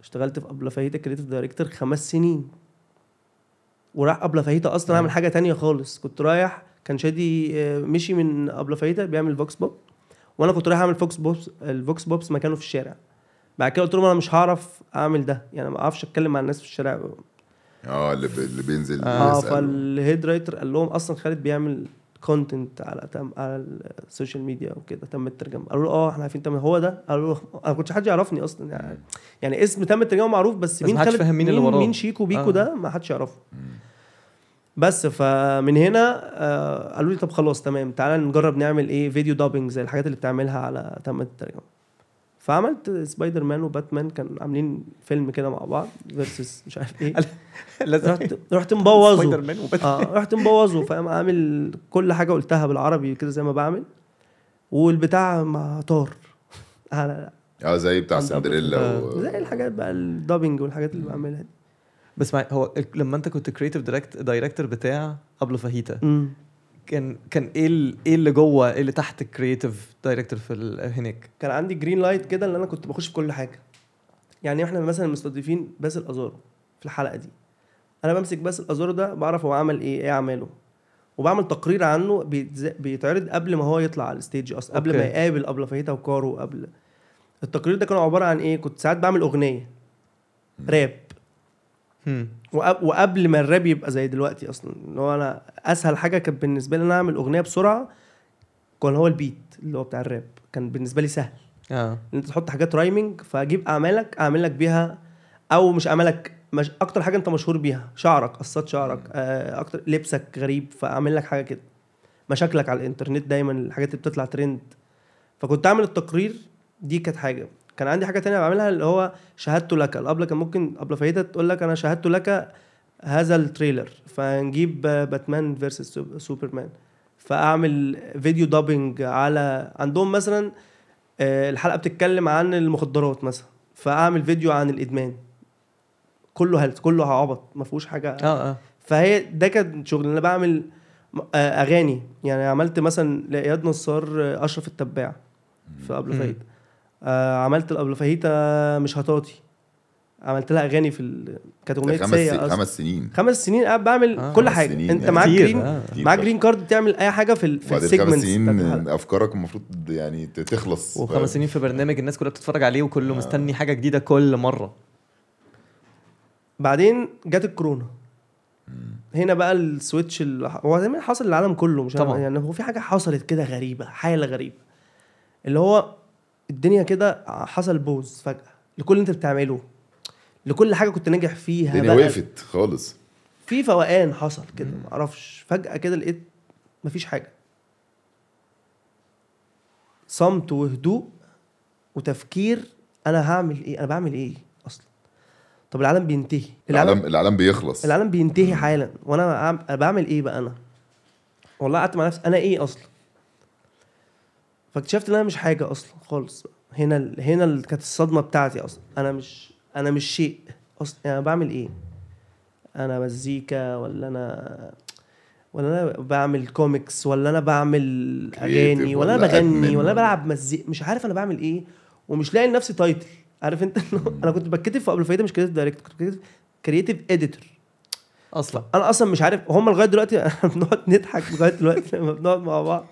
اشتغلت في أبلة فاهيتا creative director خمس سنين. وراح أبلة فاهيتا أصلا أعمل حاجة تانية خالص. كنت رايح كان شادي آه، مشي من أبلة فاهيتا بيعمل vox pop وأنا كنت رايح أعمل vox pops ال vox pops مكانه في الشارع. بعد كده قلت لهم أنا مش هعرف أعمل ده. يعني ما أعرفش أتكلم مع الناس في الشارع. آه اللي, ب... اللي بينزل آه. فال head writer قال لهم أصلا خالد بيعمل content على تم على ال social media وكده تم الترجمة. قالوا له آه إحنا عارفين تم هو ده؟ قالوا له أنا ما كنتش حد يعرفني أصلا يعني. يعني اسم تم الترجمة معروف بس بس مين خالد فاهم مين اللي مين, وراه. مين شيكو بيكو آه. ده؟ ما حدش يعرفه. بس فمن هنا آه قالوا لي طب خلاص تمام تعالى نجرب نعمل إيه فيديو dubbing زي الحاجات اللي بتعملها على تم الترجمة. فعملت سبايدر مان وباتمان كانوا عاملين فيلم كده مع بعض versus مش عارف إيه. لازم. رحت رحت مبوظه. سبايدر مان وباتمان. آه رحت مبوظه فاهم عامل كل حاجة قلتها بالعربي كده زي ما بعمل والبتاع ما طار. على آه زي بتاع سندريلا آه. و... زي الحاجات بقى ال dubbing والحاجات اللي بعملها دي. بس مع هو لما انت كنت creative direct director بتاع أبلة فاهيتا كان كان إيه إيه اللي جوه إيه اللي تحت ال creative director في هناك؟ كان عندي green light كده اللي أنا كنت بخش في كل حاجة. يعني إحنا مثلا مستضيفين باسل ازارو في الحلقة دي. أنا بمسك باسل ازارو ده بعرف هو عمل إيه إيه أعماله. وبعمل تقرير عنه بيتعرض قبل ما هو يطلع على ال stage أصلا قبل ما. يقابل ابله فاهيتا وكارو قبل. التقرير ده كان عبارة عن إيه كنت ساعات بعمل أغنية. راب. وقبل ما الراب يبقى زي دلوقتي أصلا. اللي هو أنا أسهل حاجة كانت بالنسبة لي إن أنا أعمل أغنية بسرعة كان هو ال beat اللي هو بتاع الراب. كان بالنسبة لي سهل. آه. إن أنت تحط حاجات rhyming فأجيب أعمالك اعمل لك بيها أو مش أعمالك مش أكتر حاجة أنت مشهور بيها. شعرك قصات شعرك آه، أكتر لبسك غريب فأعمل لك حاجة كده. مشاكلك على الإنترنت دايما الحاجات اللي بتطلع ترند فكنت أعمل التقرير دي كانت حاجة. كان عندي حاجة تانية بعملها اللي هو شاهدته لك. الابله كان ممكن ابله فاهيتا تقول لك أنا شاهدته لك هذا ال trailer فنجيب باتمان versus سوبرمان. فأعمل فيديو دابنج على عندهم مثلا آه، الحلقة بتتكلم عن المخدرات مثلا. فأعمل فيديو عن الإدمان. كله هلس كله عبط ما فيهوش حاجة. آه آه. فهي ده كان شغل أنا بعمل آه، أغاني. يعني عملت مثلا لإياد نصار أشرف التباع. في قبل مم. آه عملت قبل فاهيتا مش هطاطي عملت لها أغاني في. كانت أغنية خمس أصلاً. خمس سنين خمس سنين قاعد بعمل آه، كل حاجة سنين أنت يعني. معاك green آه. معاك. green card بتعمل أي حاجة في ال... في وبعدين خمس سنين. أفكارك المفروض يعني تخلص وخمس سنين في برنامج الناس كلها بتتفرج عليه وكله مستني حاجة جديدة كل مرة بعدين جت الكورونا هنا بقى ال switch اللي هو زي ما حصل للعالم كله مش. طبعا يعني هو في حاجة حصلت كده غريبة حالة غريبة اللي هو الدنيا كده حصل pause فجأة لكل اللي انت بتعمله لكل حاجة كنت ناجح فيها الدنيا وقفت خالص. في فوقان حصل كده معرفش. فجأة كده لقيت مفيش حاجة. صمت وهدوء وتفكير أنا هعمل إيه؟ أنا بعمل إيه أصلا؟ طب العالم بينتهي. العالم العالم بيخلص. العالم بينتهي حالا. وأنا بعمل إيه بقى أنا؟ والله قعدت مع نفسي أنا إيه أصلا؟ فاكتشفت إن أنا مش حاجة أصلا خالص. هنا هنا ال- كانت الصدمة بتاعتي أصلا. أنا مش أنا مش شيء أصلا. يعني أنا بعمل إيه؟ أنا مزيكا ولا أنا ولا أنا بعمل كوميكس ولا أنا بعمل أغاني ولا أنا بغني ولا أنا بلعب مزيكا. مش عارف أنا بعمل إيه ومش لاقي لنفسي title عارف أنت؟ أنا كنت بتكتب في أبلة فاهيتا مش creative director كنت بتكتب creative editor أصلا. أنا أصلا مش عارف هم لغاية دلوقتي بنقعد نضحك لغاية دلوقتي لما بنقعد مع بعض.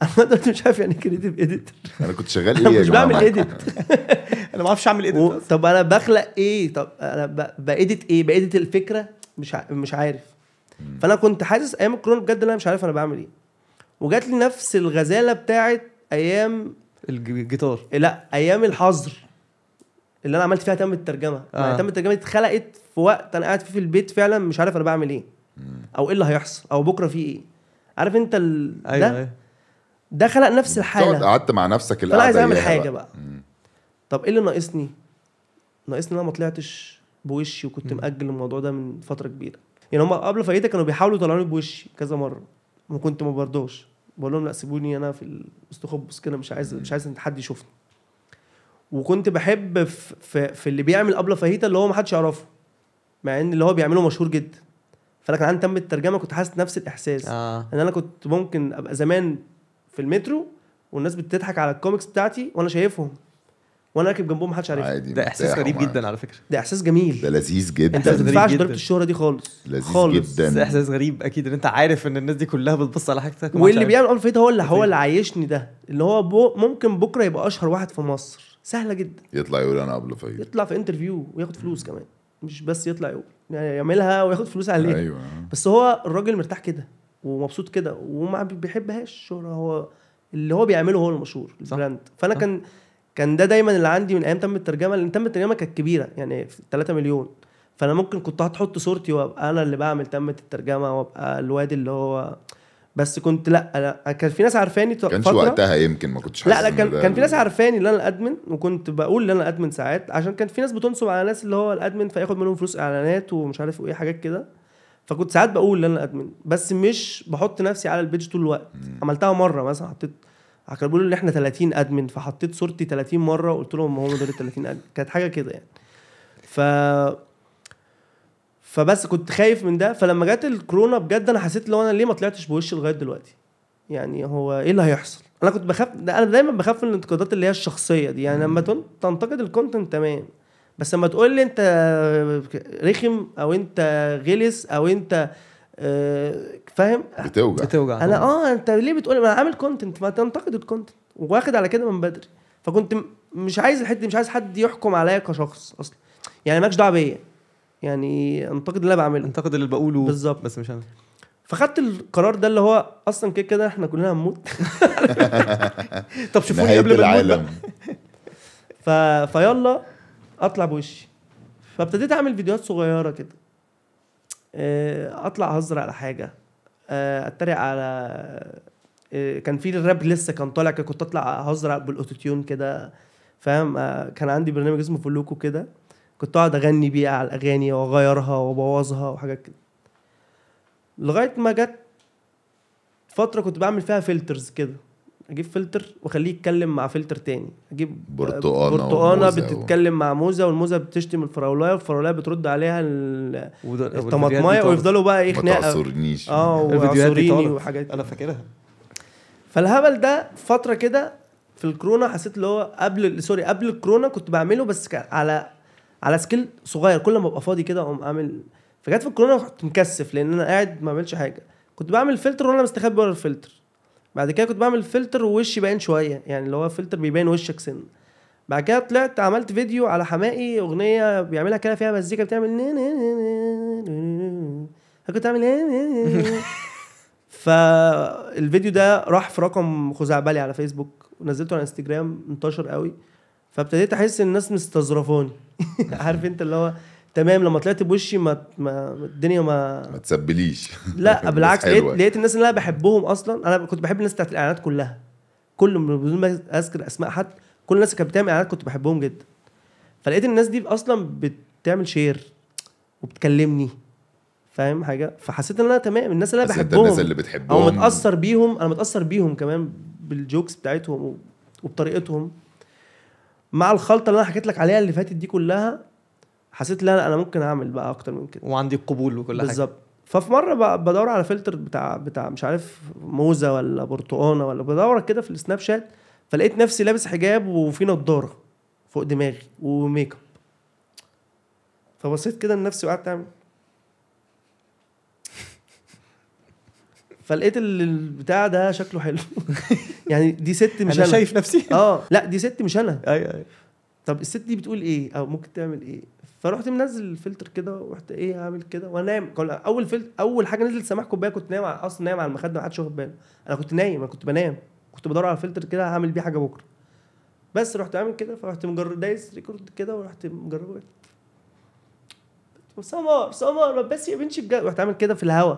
أنا دلوقتي مش عارف يعني creative editor أنا كنت شغال إيه يا مش جماعة؟ بعمل معاكم؟ edit. أنا ما أعرفش أعمل إيه و... طب أنا بخلق إيه؟ طب أنا ب... ب edit إيه؟ ب edit الفكرة؟ مش ع... مش عارف. فأنا كنت حاسس أيام الكورونا بجد إن أنا مش عارف أنا بعمل إيه. وجات لي نفس الغزالة بتاعت أيام الجيتار. لا أيام الحظر. اللي أنا عملت فيها تم الترجمة. آه. آه. تم الترجمة دي اتخلقت في وقت أنا قاعد فيه في البيت فعلا مش عارف أنا بعمل إيه. أو إيه اللي هيحصل؟ أو بكرة فيه إيه؟ عارف أنت ال... أيوه ده؟ أيوه. ده خلق نفس تقعد الحالة. قعدت مع نفسك القعده عايز أعمل حاجة بقى. مم. طب إيه اللي ناقصني؟ ناقصني إن أنا ما طلعتش بوشي وكنت مأجل الموضوع ده من فترة كبيرة. يعني هم قبل فايده كانوا بيحاولوا يطلعوني بوشي كذا مرة وكنت ما برضوش. بقول لهم لا سيبوني أنا في الاستخبص كده مش عايز مش عايز إن حد يشوفني. وكنت بحب في, في, في اللي بيعمل ابله فاهيتا اللي هو ما حدش يعرفه مع إن اللي هو بيعمله مشهور جدا. فانا كان عندي تم الترجمة كنت حاسس نفس الإحساس. آه. إن أنا كنت ممكن أبقى زمان في المترو والناس بتضحك على الكوميكس بتاعتي وأنا شايفهم. وأنا راكب جنبهم محدش عارفني عادي ده إحساس غريب. جدا على فكرة. ده إحساس جميل. ده لذيذ جدا. انت ما جدا. ضربة الشهرة دي خالص. لذيذ خالص. جدا. ده إحساس غريب أكيد إن أنت عارف إن الناس دي كلها بتبص على حاجتك واللي بيعمل أبلة فاهيتا هو اللي هو. اللي عايشني ده. اللي هو بو ممكن بكرة يبقى أشهر واحد في مصر. سهلة جدا. يطلع يقول أنا أبلة فاهيتا يطلع في interview وياخد فلوس كمان. مش بس يطلع يقول يعني يعملها وياخد فلوس عليها أيوه. بس هو الراجل مرتاح كده. ومبسوط كده وما بي- بيحبهاش. الشهرة هو اللي هو بيعمله هو المشهور. ال brand. فأنا صح. كان كان ده دايما اللي عندي من أيام تم الترجمة لأن تم الترجمة كانت كبيرة يعني 3 مليون. فأنا ممكن كنت هتحط صورتي وأبقى أنا اللي بعمل تم الترجمة وأبقى الواد اللي هو بس كنت لأ أنا كان في ناس عارفاني ط- كانش وقتها يمكن ما كنتش لأ لأ كان كان في ناس عارفاني ان أنا ال admin وكنت بقول ان أنا ال admin ساعات عشان كان في ناس بتنصب على ناس اللي هو ال admin فياخد منهم فلوس إعلانات ومش عارف إيه حاجات كده. فكنت ساعات بقول إن أنا ال admin بس مش بحط نفسي على ال page طول الوقت. عملتها مرة مثلا حطيت كانوا بيقولوا إن إحنا 30 admin فحطيت صورتي 30 مرة وقلت لهم هم دول ال 30 admin. كانت حاجة كده يعني. ف فبس كنت خايف من ده. فلما جت الكورونا بجد أنا حسيت لو أنا ليه ما طلعتش بوشي لغاية دلوقتي؟ يعني هو إيه اللي هيحصل؟ أنا كنت بخاف أنا دايما بخاف من الانتقادات اللي هي الشخصية دي. يعني لما تن- تنتقد ال content تمام. بس لما تقول لي انت رخم أو انت غلس أو انت آه، فاهم؟ بتوجع. بتوجع أنا. آه انت ليه بتقول ما أنا عامل content ما تنتقد ال content واخد على كده من بدري. فكنت مش عايز الحتة دي، مش عايز حد يحكم عليا كشخص أصلا. يعني مالكش دعوة بيا. يعني انتقد اللي أنا بعمله. انتقد اللي بقوله. بالظبط. بس مش أنا. فخدت القرار ده اللي هو أصلا كده كده إحنا كلنا هنموت. طب شوفوني قبل ما العالم. ف... فيلا. اطلع بوشي. فابتديت اعمل فيديوهات صغيرة كده. آه، اطلع اهزر على حاجة. آه، اتريق على آه، كان في الراب لسه كان طالع كنت اطلع اهزر بال autotune كده فاهم؟ كان عندي برنامج اسمه Voloco كده. كنت اقعد اغني بيه على الاغاني واغيرها وابوظها وحاجات كده. لغاية ما جت فترة كنت بعمل فيها filters كده. أجيب فلتر واخليه يتكلم مع فلتر تاني. أجيب برتقانة و- بتتكلم مع موزة والموزة بتشتم الفراولايه والفراولايه بترد عليها الطماطماية. ويفضلوا بقى إيه ما خناقة. تعصرنيش. آه الفيديوهات دي واعصريني طبعاً. وحاجات أنا فاكرها. فالهبل ده فترة كده في الكورونا حسيت اللي هو قبل sorry قبل الكورونا كنت بعمله بس على على scale صغير. كل ما أبقى فاضي كده أقوم اعمل فجت في الكورونا كنت مكسوف لأن أنا قاعد ما بعملش حاجة. كنت بعمل فلتر وأنا مستخبي ورا الفلتر. بعد كده كنت بعمل فلتر ووشي باين شوية يعني اللي هو فلتر بيبين وشك سنة بعد كده طلعت عملت فيديو على حماقي أغنية بيعملها كده فيها مزيكا بتعمل كنت اعمل فالفيديو ده راح في رقم خزعبلي على فيسبوك ونزلته على إنستجرام انتشر قوي. فابتديت أحس إن الناس مستظرفاني عارف أنت اللي هو تمام لما طلعت بوشي ما, ما الدنيا ما ما تسبليش. لا بالعكس لقيت. لقيت الناس اللي أنا بحبهم أصلا أنا كنت بحب الناس بتاعت الإعلانات كلها. كل بدون ما أذكر أسماء حد كل الناس اللي كانت بتعمل إعلانات كنت بحبهم جدا. فلقيت الناس دي أصلا بتعمل share وبتكلمني فاهم حاجة؟ فحسيت إن أنا تمام الناس اللي أنا بحبهم الناس اللي أو بتحبهم متأثر بيهم أنا متأثر بيهم كمان بال jokes بتاعتهم وبطريقتهم. مع الخلطة اللي أنا حكيت لك عليها اللي فاتت دي كلها حسيت لا لا أنا ممكن أعمل بقى أكتر من كده. وعندي قبول وكل حاجة. بالظبط. ففي مرة ب- بدور على فلتر بتاع بتاع مش عارف موزة ولا برتقانة ولا بدور كده في السناب شات فلقيت نفسي لابس حجاب وفي نضارة فوق دماغي وميك أب. فبصيت كده لنفسي وقعدت أعمل. فلقيت ال- البتاع ده شكله حلو. يعني دي ست مش أنا أنا. شايف نفسي. آه لا دي ست مش أنا. أيوه أيوه. طب الست دي بتقول إيه؟ أو ممكن تعمل إيه؟ فرحت منزل الفلتر كده ورحت إيه عامل كده وأنا نايم. كل- أول فلتر أول حاجة نزلت سماح كوباية كنت نايم أصلا نايم على المخدة ما حدش واخد باله. أنا كنت نايم أنا كنت بنام. كنت بدور على الفلتر كده هعمل بيه حاجة بكرة. بس رحت عامل كده فرحت مجرد دايس record كده ورحت مجربه. سمر سمر بس يا بنتي بجد. رحت عامل كده في الهوا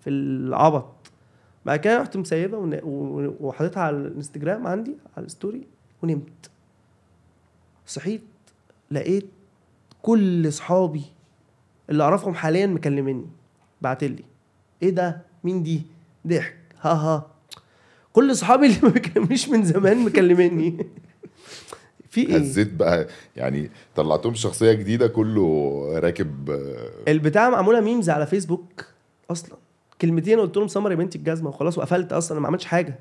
في العبط. بعد كده رحت مسيبه وحطيتها على الانستجرام عندي على الستوري ونمت. صحيت لقيت كل اصحابي اللي أعرفهم حاليا مكلميني بعتلي إيه ده؟ مين دي؟ ضحك ها ها. كل اصحابي اللي ما بيكلمنيش من زمان مكلميني. في إيه؟ هزيت بقى يعني طلعتهم شخصية جديدة كله راكب آه، البتاع معمولة memes على فيسبوك أصلا. كلمتين قلت لهم سمر يا بنت الجزمة وخلاص وقفلت أصلا أنا ما عملتش حاجة.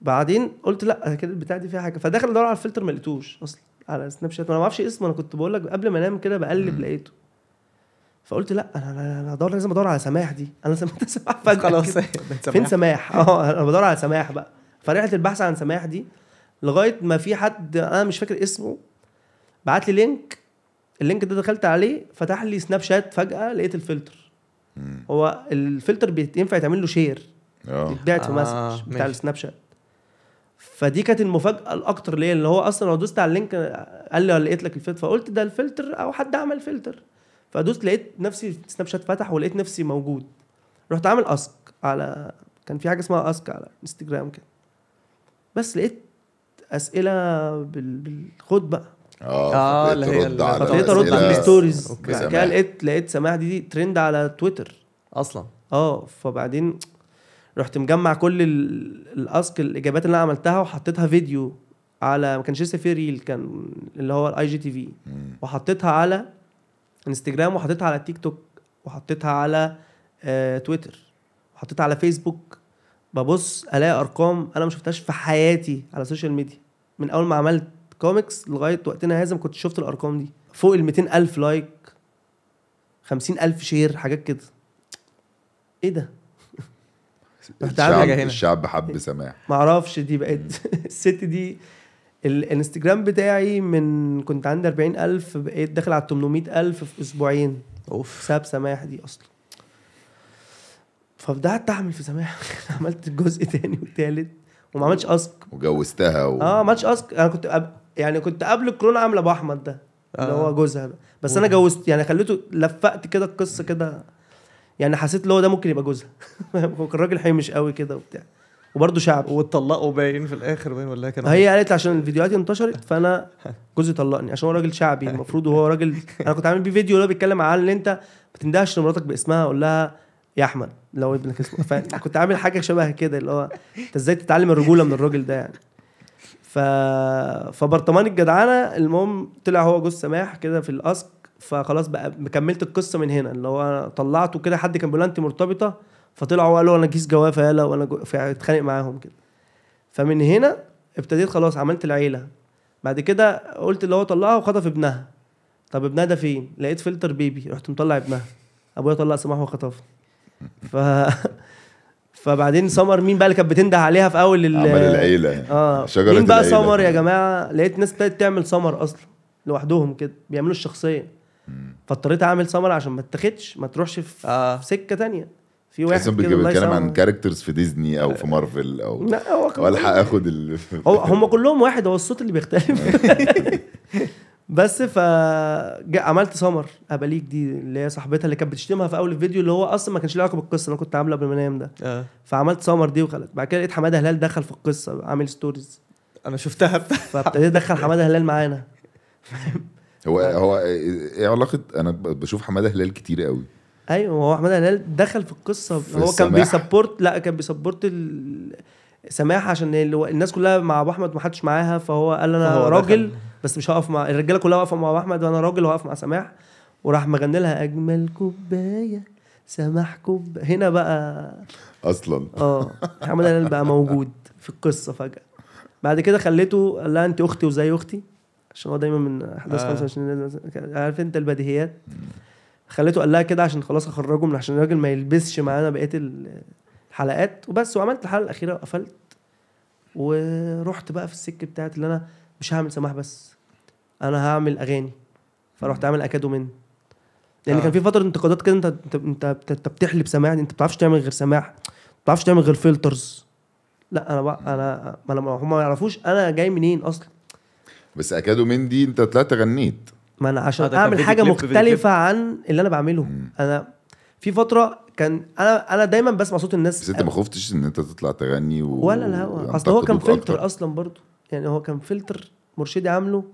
بعدين قلت لا كده البتاع دي فيها حاجة. فدخل ادور على الفلتر ما لقيتوش أصلا. على سناب شات. وأنا ما أعرفش اسمه أنا كنت بقول لك قبل ما أنام كده بقلب لقيته. فقلت لأ أنا أنا أنا هدور لازم أدور على سماح دي. أنا سمعت سماح فجأة. خلاص. فين سماح؟ آه أنا بدور على سماح بقى. فرحت البحث عن سماح دي لغاية ما في حد أنا مش فاكر اسمه بعت لي link. ال link ده دخلت عليه فتح لي سناب شات فجأة لقيت الفلتر. هو الفلتر بيت- ينفع يتعمل له share آه. يتبعت في آه، message بتاع. السناب شات. فدي كانت المفاجأة الأكتر ليا اللي هو أصلا لو دوست على ال link قال لي لقيت لك الفلتر فقلت ده الفلتر أو حد عمل فلتر فدوست لقيت نفسي سناب شات فتح ولقيت نفسي موجود. رحت عامل ask على كان في حاجة اسمها ask على إنستجرام كده. بس لقيت أسئلة بال... بالخد بقى. آه آه، اللي هي فابتديت ارد أسئلة على ال stories. بعد كده. لقيت لقيت سماح دي ترند على تويتر. أصلا. آه فبعدين رحت مجمع كل ال- ال ask الإجابات اللي أنا عملتها وحطيتها فيديو على ما كانش لسه في reel كان اللي هو ال IGTV. وحطيتها على انستجرام وحطيتها على تيك توك وحطيتها على آه تويتر وحطيتها على فيسبوك ببص ألاقي أرقام أنا ما شفتهاش في حياتي على ال social media من أول ما عملت كوميكس لغاية وقتنا هذا ما كنتش شفت الأرقام دي. فوق ال 200 ألف like 50 ألف share حاجات كده. إيه ده؟ رحت عامل هنا. الشعب حب سماح. معرفش دي بقت الست دي الانستجرام بتاعي من كنت عندي 40 ألف بقيت داخل على 800 ألف في أسبوعين. أوف. بسبب سماح دي أصلا. فبدأت أعمل في سماح. عملت جزء تاني والتالت وما عملتش أسك. وجوزتها و... آه ما عملتش أسك. أنا كنت أب... يعني كنت قبل الكورونا عاملة أبو أحمد ده اللي آه. هو جوزها. ده بس أنا جوزت يعني خليته لفقت كده القصة كده. يعني حسيت اللي هو ده ممكن يبقى جوزها. هو كان راجل حمش قوي كده وبتاع. وبرضه شعبي واتطلقوا باين في الآخر باين ولا كان هي قالت عشان الفيديوهات انتشرت فأنا جوزي طلقني عشان هو راجل شعبي. المفروض وهو راجل أنا كنت عامل بيه فيديو اللي هو بيتكلم عن إن أنت ما تندهش لمراتك باسمها أقول لها يا أحمد لو ابنك اسمه. فكنت عامل حاجة شبه كده اللي هو أنت إزاي تتعلم الرجولة من الراجل ده يعني. ف فبرطمان الجدعنه المهم طلع هو جوز سماح كده في الاسك فخلاص بقى كملت القصة من هنا اللي هو طلعته كده حد كان بيقول انت مرتبطة؟ فطلعوا قالوا أنا كيس جوافه يلا وأنا جو... فاتخانق معاهم كده. فمن هنا ابتديت خلاص عملت العيلة. بعد كده قلت اللي هو طلقها وخطف ابنها. طب ابنها ده فين؟ لقيت فلتر baby رحت مطلع ابنها. أبويا طلق سماح وخطفني ف فبعدين سمر مين بقى اللي كانت بتنده عليها في أول ال... عمل العيلة. آه. شجرة مين بقى العيلة. سمر يا جماعة؟ لقيت ناس ابتدت تعمل سمر أصلا لوحدهم كده بيعملوا الشخصية. فاضطريت اعمل سمر عشان ما اتاخدش ما تروحش في في سكة تانية. في واحد كده بيتكلم عن. characters في ديزني أو في مارفل أو لا هو والحق اخد ال هو هم كلهم واحد هو الصوت اللي بيختلف. بس ف عملت سمر أباليك دي اللي هي صاحبتها اللي كانت بتشتمها في أول الفيديو اللي هو أصلا ما كانش له علاقة بالقصة أنا كنت عامله قبل ما أنام ده. آه. فعملت سمر دي وخلت بعد كده لقيت حمادة هلال دخل في القصة عامل stories أنا شفتها. فابتديت أدخل حمادة هلال معانا. هو هو إيه علاقة؟ أنا بشوف حمادة هلال كتير قوي. أيوه هو حمادة هلال دخل في القصة. في هو كان. بي support لا كان بي support. سماح عشان ال- الناس كلها مع أبو أحمد ما حدش معاها فهو قال أنا فهو راجل دخل. بس مش هقف مع الرجالة كلها واقفة مع أبو أحمد وأنا راجل واقف مع سماح. وراح مغني لها أجمل كوباية سماح كوب هنا بقى أصلا. آه حمادة هلال بقى موجود في القصة فجأة. بعد كده خليته قال لها أنت أختي وزي أختي. عشان هو دايما من أحداث آه. 25 عارف أنت البديهيات؟ خليته قال لها كده عشان خلاص أخرجه من عشان الراجل ما يلبسش معانا بقية ال- الحلقات وبس. وعملت الحلقة الأخيرة وقفلت. ورحت بقى في السكة بتاعت اللي أنا مش هعمل سماح بس أنا هعمل أغاني. فرحت عامل اكادومين لأن آه. آه. كان في فترة انتقادات كده انت انت انت, بتحلب سماح أنت ما بتعرفش تعمل غير سماح. ما بتعرفش تعمل غير filters لا أنا بقى أنا ما هم ما يعرفوش أنا جاي منين أصلا. بس أكاد من دي أنت طلعت غنيت. ما أنا عشان آه، أعمل حاجة مختلفة عن اللي أنا بعمله. مم. أنا في فترة كان أنا أنا دايما بسمع صوت الناس. بس أنت ما خفتش إن أنت تطلع تغني و... ولا الهوا أصل هو كان فلتر أكتر. أصلا برضو يعني هو كان فلتر مرشدي عامله.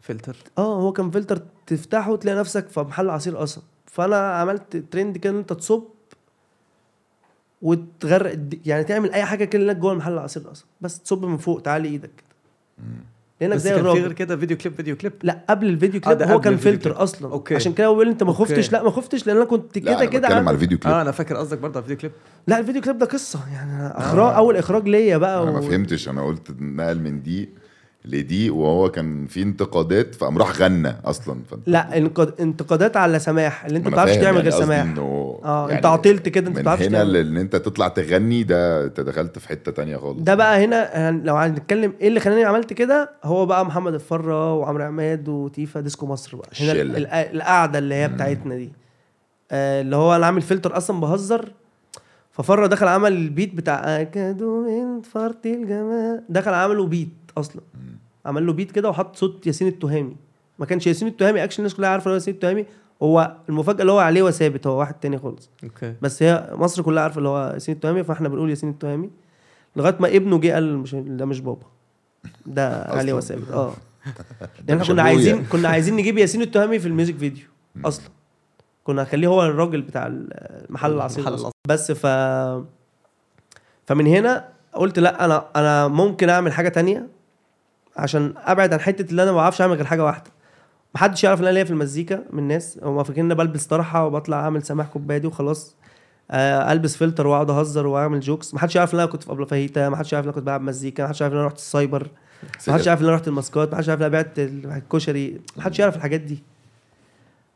فلتر. آه هو كان فلتر تفتحه تلاقي نفسك في محل عصير قصب فأنا عملت ترند كده إن أنت تصب وتغرق يعني تعمل أي حاجة كده لك جوه المحل عصير قصب بس تصب من فوق تعالي إيدك كده. لانك بس زي كان في غير الراجل كده فيديو كليب فيديو كليب؟ لا قبل الفيديو آه، كليب ده هو كان فلتر كليب. أصلا. أوكي. عشان كده لي أنت ما. خفتش. لا ما خفتش لأن أنا كنت كده أنا كده بتكلم عامل- على الفيديو كليب. آه أنا فاكر قصدك برضه على الفيديو كليب. لا الفيديو كليب ده قصة. يعني أنا إخراج أول إخراج ليا بقى أنا و... ما فهمتش. أنا قلت نقل من دي لدي وهو كان في انتقادات فقام راح غنى أصلا. فانت لا انتقادات على سماح. اللي انت ما بتعرفش تعمل غير قصدي سماح. إنه آه انت عطلت كده انت ما من بتعرفش هنا لإن انت تطلع تغني ده أنت دخلت في حتة تانية خالص. ده بقى هنا هن- لو هنتكلم إيه اللي خلاني عملت كده هو بقى محمد الفرة وعمرو عماد وتيفا ديسكو مصر بقى. هنا القعده اللي هي بتاعتنا دي. آه اللي هو أنا عامل فلتر أصلا بهزر ففرة دخل عمل البيت بتاع أكاد من فرط الجمال. دخل عمله بيت أصلا. عمل له بيت كده وحط صوت ياسين التهامي. ما كانش ياسين التهامي اكشن الناس كلها عارفة إن هو ياسين التهامي. هو المفاجأة اللي هو عليه وثابت هو واحد تاني خالص. okay. بس هي مصر كلها عارفة اللي هو ياسين التهامي فإحنا بنقول ياسين التهامي. لغاية ما ابنه جه قال مش ده مش بابا. ده علي وثابت آه. يعني إحنا كنا. عايزين كنا عايزين نجيب ياسين التهامي في ال music video. أصلا. كنا نخليه هو الراجل بتاع المحل العصير. بس ف فمن هنا قلت لأ أنا أنا ممكن أعمل حاجة تانية. عشان أبعد عن حتة اللي أنا ما بعرفش أعمل غير حاجة واحدة. محدش يعرف إن أنا ليا في المزيكا من الناس. هم فاكرين إن بلبس طرحة وبطلع أعمل سماح كوباية دي وخلاص. آه، ألبس فلتر وأقعد أهزر وأعمل jokes محدش يعرف إن أنا كنت في أبلة فاهيتا. محدش يعرف إن أنا كنت بلعب مزيكا. محدش يعرف إن أنا رحت السايبر. محدش يعرف إن أنا رحت الماسكات. محدش يعرف إن أنا بعت الكشري. محدش يعرف الحاجات دي.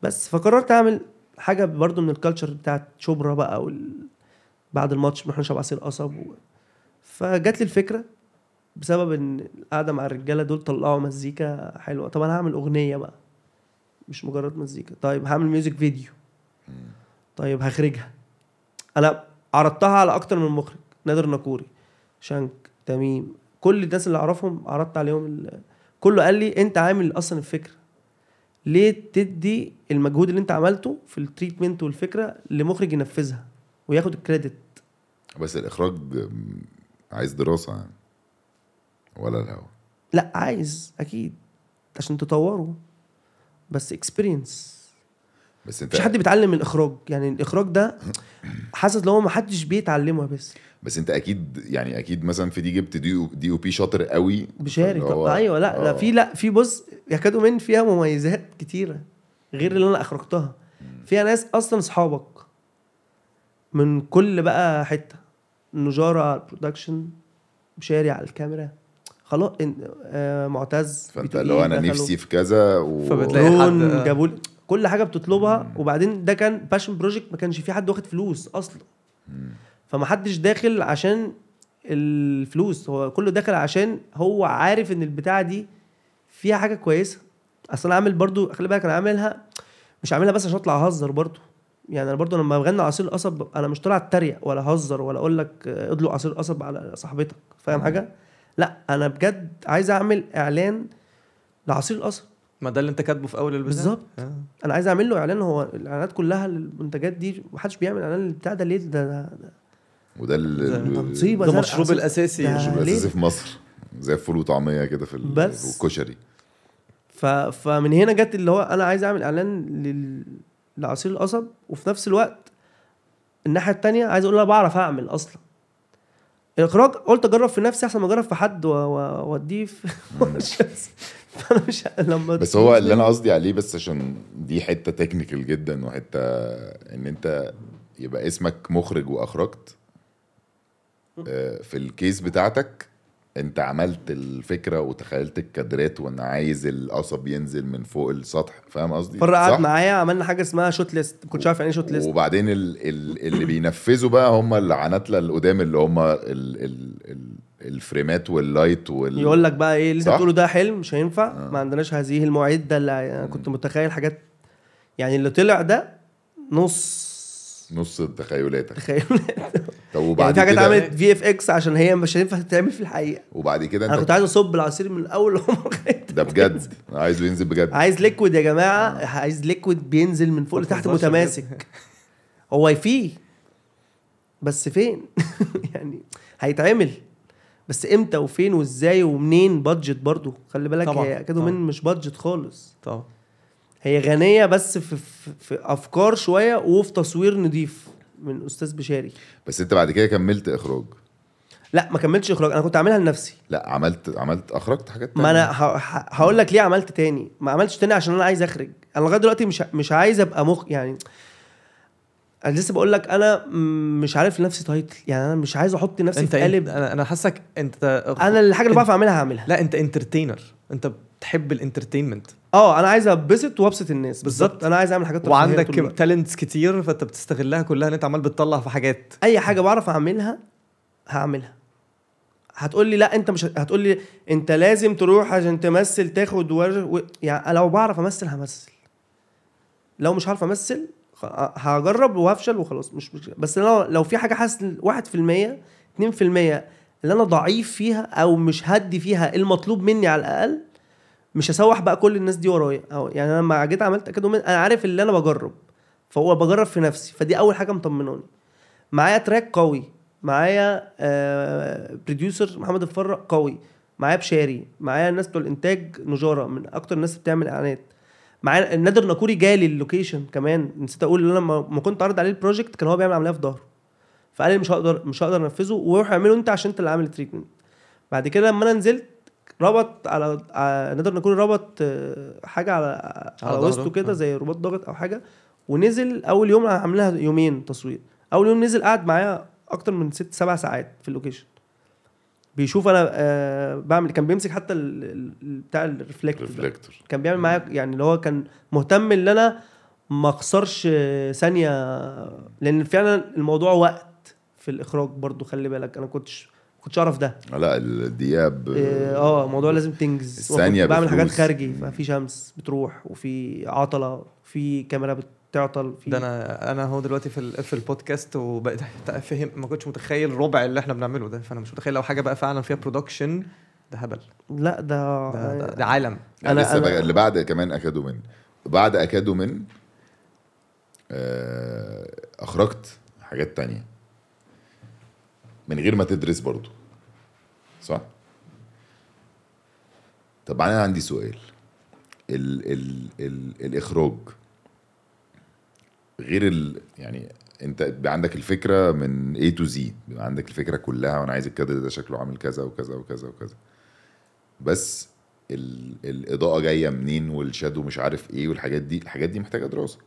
بس فقررت أعمل حاجة برضو من ال culture بتاعت شبرا بقى وال... بعد الماتش بنروح نشرب عصير قصب و... فجات لي الفكرة بسبب إن القعدة مع الرجالة دول طلعوا مزيكا حلوة. طب أنا هعمل أغنية بقى مش مجرد مزيكا. طيب هعمل music video طيب هخرجها. أنا عرضتها على أكتر من مخرج نادر ناكوري شانك تميم. كل الناس اللي أعرفهم عرضت عليهم ال... كله قال لي أنت عامل أصلا الفكرة. ليه تدي المجهود اللي أنت عملته في ال treatment والفكرة لمخرج ينفذها وياخد ال credit بس الإخراج عايز دراسة يعني. ولا الهوا. لا عايز أكيد عشان تطوره. بس experience بس أنت مفيش حد بيتعلم من الإخراج. يعني الإخراج ده حاسس لو هو ما حدش بيتعلمه بس. بس أنت أكيد يعني أكيد مثلا في دي جبت D O DOP شاطر قوي. بشارك. هو- أيوه لا لا آه. في لا في بص أكاد من فيها مميزات كتيرة غير اللي أنا إخرجتها. فيها ناس أصلا اصحابك من كل بقى حتة. نجارة على البرودكشن بشاري على الكاميرا. خلاص إن- آه معتز فانت B2E لو أنا دخلوا. نفسي في كذا و... فبتلاقي حد- آه. جابوا لي. كل حاجة بتطلبها وبعدين ده كان باشن بروجكت ما كانش في حد واخد فلوس أصلا. فما حدش داخل عشان الفلوس. هو كله داخل عشان هو عارف إن البتاعة دي فيها حاجة كويسة. أصل أنا عامل برضو خلي بالك أنا عاملها مش عاملها بس عشان أطلع أهزر برضو. يعني أنا برضو لما بغني عصير قصب أنا مش طالع أتريق ولا أهزر ولا أقول لك آه، ادلق عصير قصب على صاحبتك. فاهم حاجة؟ لا أنا بجد عايز أعمل إعلان لعصير القصب ما ده اللي أنت كاتبه في أول البتاع بالظبط. آه. أنا عايز أعمل له إعلان هو الإعلانات كلها للمنتجات دي محدش بيعمل إعلان للبتاع ده ليه ده, ده, ده, وده ال- ده ال- مصيبة. ده زرقاء مشروب عسل. الأساسي ده- المشروب؟ الأساسي في مصر زي الفول وطعمية كده في بس. والكشري ف... فمن هنا جت اللي هو أنا عايز أعمل إعلان لل... لعصير القصب وفي نفس الوقت الناحية التانية عايز أقول أنا بعرف أعمل أصلا الإخراج قلت أجرب في نفسي أحسن ما أجرب في حد وأوديه في فأنا مش لما بس هو اللي أنا قصدي عليه بس عشان دي حتة تكنيكال جدا وحتة إن أنت يبقى اسمك مخرج وأخرجت آه، في ال case بتاعتك انت عملت الفكرة وتخيلت الكادرات وان عايز القصب ينزل من فوق السطح فاهم قصدي فر قعد؟ معايا عملنا حاجة اسمها shot list ما كنتش عارف يعني إيه shot list وبعدين ال ال اللي بينفذوا بقى هم العناتلة القدام اللي هم ال ال ال الفريمات وال light وال يقول لك بقى إيه اللي أنت؟ بتقوله ده حلم مش هينفع آه. ما عندناش هذه المعدة اللي أنا كنت متخيل حاجات يعني اللي طلع ده نص نص تخيلاتك. تخيل طب يعني وبعد في حاجات كده؟ عملت VFX عشان هي مش هينفع تتعمل في الحقيقة. وبعد كده أنا كنت عايز أصب العصير من الأول ده بجد؟ عايزه ينزل بجد؟ عايز liquid يا جماعة. عايز liquid بينزل من فوق لتحت متماسك. هو فيه بس فين؟ يعني هيتعمل. بس إمتى وفين وإزاي ومنين؟ budget برضو. خلي بالك طبعاً، هي كده من. مش budget خالص. طبعا. هي غنية بس في, في, في أفكار شوية وفي تصوير نضيف من أستاذ بشاري. بس أنت بعد كده كملت إخراج. لا ما كملتش إخراج. أنا كنت عاملها لنفسي. لا عملت عملت أخرجت حاجات ما أنا ه- ه- هقول لك ليه عملت تاني. ما عملتش تاني عشان أنا عايز أخرج. أنا لغاية دلوقتي مش مش عايز أبقى مخ يعني أنا لسه بقول لك أنا مش عارف لنفسي تايتل يعني أنا مش عايز أحط نفسي في قالب. أنا أنا حاسك أنت أنا الحاجة اللي بعرف أعملها هعملها. لا أنت انترتينر أنت بتحب ال entertainment آه أنا عايز ابسط وابسط الناس بالظبط. أنا عايز اعمل حاجات وعندك. talents كتير فانت بتستغلها كلها ان انت عمال بتطلع في حاجات اي حاجة بعرف اعملها هعملها هتقول لي لا انت مش هتقول لي انت لازم تروح عشان تمثل تاخد. و... يعني لو بعرف امثل همثل لو مش عارف امثل هجرب وهفشل وخلاص مش مش بس لو لو في حاجة حاسس إن 1% 2% اللي أنا ضعيف فيها أو مش هدي فيها المطلوب مني على الأقل مش هسوح بقى كل الناس دي ورايا. يعني أنا لما جيت عملت أكيد أنا عارف اللي أنا بجرب فهو بجرب في نفسي فدي أول حاجة مطمناني. معايا track قوي معايا آه producer محمد الفرق قوي معايا بشاري معايا الناس بتوع الإنتاج نجارة من أكتر الناس بتعمل إعلانات. معايا نادر ناكوري جالي ال location كمان نسيت أقول إن أنا لما ما كنت عارض عليه ال project كان هو بيعمل عملية في ظهره. فقال لي مش هقدر مش هقدر أنفذه وروح اعمله أنت عشان انت اللي عامل ال treatment بعد كده لما أنا نزلت ربط على, نادر ناكوري ربط آه، حاجة على على. وسطه كده آه. زي رباط ضغط أو حاجة ونزل أول يوم عاملها يومين تصوير أول يوم نزل قعد معايا أكتر من ست سبع ساعات في ال location بيشوف أنا آه بعمل كان بيمسك حتى ال- ال- بتاع ال reflect ده. reflector كان بيعمل معايا يعني اللي هو كان مهتم إن أنا ما أخسرش ثانية لأن فعلا الموضوع وقت في الإخراج برضو خلي بالك أنا كنتش كنتش أعرف ده. لا الدقيقه ب... آه آه، الموضوع لازم تنجز. الثانية وكنت بعمل حاجات. خارجي ففي شمس بتروح وفي عطلة في كاميرا بتعطل في ده أنا أنا هو دلوقتي في ال- في البودكاست وبقيت فهم ما كنتش متخيل ربع اللي إحنا بنعمله ده. فأنا مش متخيل لو حاجة بقى فعلا فيها production ده هبل. لا ده ده, ده, ده عالم. أنا أنا- لسه أنا- بقى اللي بعد كمان أكادو من بعد أكادو من آه، أخرجت حاجات تانية. من غير ما تدرس برضو صح؟ طب أنا عندي سؤال. ال ال ال الإخراج غير ال يعني أنت بيبقى عندك الفكرة من A to Z بيبقى عندك الفكرة كلها وأنا عايز الكادر ده شكله عامل كذا وكذا وكذا وكذا. بس ال... الإضاءة جاية منين والشادو مش عارف إيه والحاجات دي الحاجات دي محتاجة دراسة.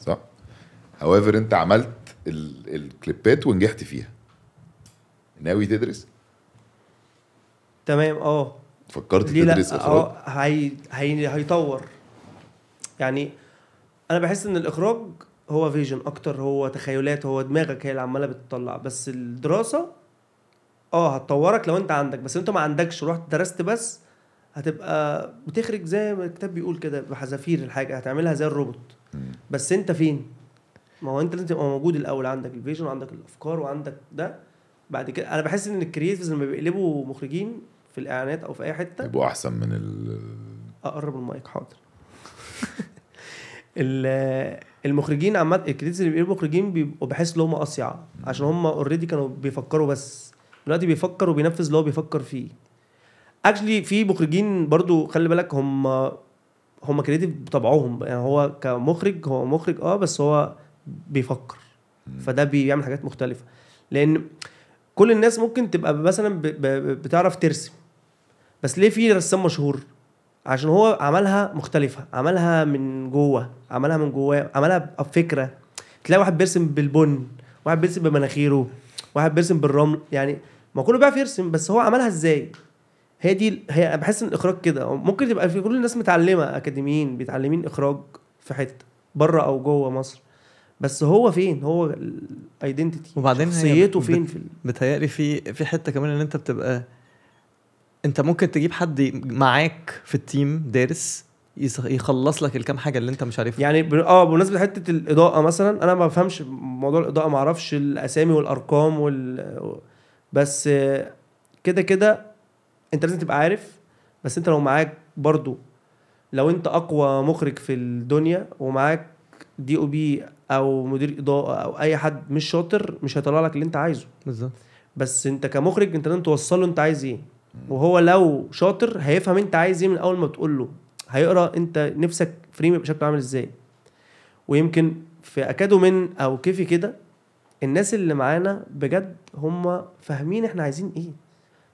صح؟ However أنت عملت ال... الكليبات ونجحت فيها. ناوي تدرس؟ تمام آه. فكرت تدرس إخراج؟ آه هي... هي... هيطور. يعني أنا بحس إن الإخراج هو فيجن أكتر هو تخيلات هو دماغك هي اللي عمالة بتطلع. بس الدراسة آه هتطورك لو أنت عندك. بس أنت ما عندكش رحت درست بس هتبقى بتخرج زي ما الكتاب بيقول كده بحذافير الحاجة هتعملها زي الروبوت. بس أنت فين؟ ما هو أنت لازم تبقى موجود الأول عندك ال vision وعندك الأفكار وعندك ده. بعد كده أنا بحس إن ال creatives لما بيقلبوا مخرجين في الإعلانات أو في أي حتة يبقوا أحسن من ال أقرب المايك حاضر. ال- المخرجين عامة ال creatives اللي بيبقوا مخرجين بيبقوا بحس إن هم أصيع عشان هم already كانوا بيفكروا بس. دلوقتي بيفكر وبينفذ اللي هو بيفكر فيه. actually في مخرجين برضو خلي بالك هم هم creative بطبعهم يعني هو كمخرج هو مخرج آه بس هو بيفكر. فده بيعمل حاجات مختلفة. لأن كل الناس ممكن تبقى مثلا بتعرف ترسم. بس ليه في رسام مشهور؟ عشان هو عملها مختلفة عملها من جوه عملها من جواه عملها بفكرة. تلاقي واحد بيرسم بالبن واحد بيرسم بمناخيره واحد بيرسم بالرمل. يعني ما كله بيعرف يرسم بس هو عملها إزاي؟ هي دي هي بحس إن الاخراج كده. ممكن تبقى في كل الناس متعلمة أكاديميين بيتعلمين إخراج في حتة بره أو جوه مصر. بس هو فين هو ال identity وبعدين شخصيته فين في بتهيألي في في حتة كمان إن أنت بتبقى أنت ممكن تجيب حد معاك في ال team دارس يخلص لك الكام حاجة اللي أنت مش عارفها يعني. آه بمناسبة حتة الإضاءة مثلا أنا ما بفهمش موضوع الإضاءة ما أعرفش الأسامي والأرقام وال بس كده كده أنت لازم تبقى عارف بس أنت لو معاك برضو لو أنت أقوى مخرج في الدنيا ومعاك دي أو بي أو مدير إضاءة أو أي حد مش شاطر مش هيطلع لك اللي أنت عايزه. بالظبط. بس أنت كمخرج أنت لازم توصل له أنت عايز إيه. وهو لو شاطر هيفهم أنت عايز إيه من أول ما تقول له. هيقرأ أنت نفسك frame يبقى شكله عامل إزاي. ويمكن في اكادو من أو كيفي كده الناس اللي معانا بجد هم فاهمين إحنا عايزين إيه.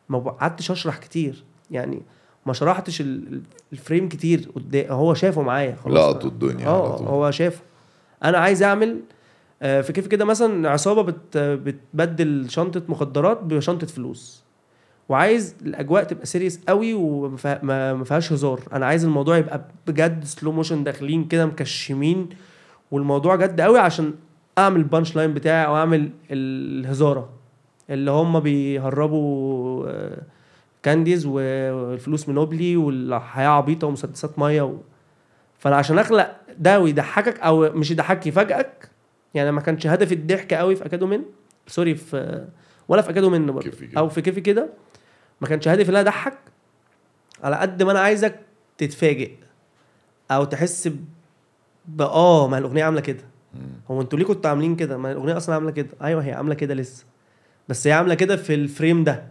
ما قعدتش أشرح كتير. يعني ما شرحتش ال- ال- ال frame كتير قدام هو شافه معايا خلاص. لقطوا الدنيا آه. هو شافه. أنا عايز اعمل آه، في كيف كده مثلا عصابة بت بتبدل شنطة مخدرات بشنطة فلوس. وعايز الأجواء تبقى serious قوي وما فيها- ما ما فيهاش هزار. أنا عايز الموضوع يبقى بجد slow motion داخلين كده مكشمين. والموضوع جد قوي عشان أعمل ال punch line بتاعي أو أعمل الهزارة. اللي هم بيهربوا آه، candies والفلوس Monopoly والحياة عبيطة ومسدسات مية. فأنا عشان أخلق ده ويضحكك أو مش يضحكك يفاجئك يعني ما كانش هدفي الضحك قوي في اكادو من sorry في ولا في اكادو من برضه. أو في كيفي كده ما كانش هدفي إن أنا أضحك على قد ما أنا عايزك تتفاجئ أو تحس ب آه ما الأغنية عاملة كده. هو أنتوا ليه كنتوا عاملين كده؟ ما الأغنية أصلا عاملة كده؟ أيوه هي عاملة كده لسه. بس هي عاملة كده في ال frame ده.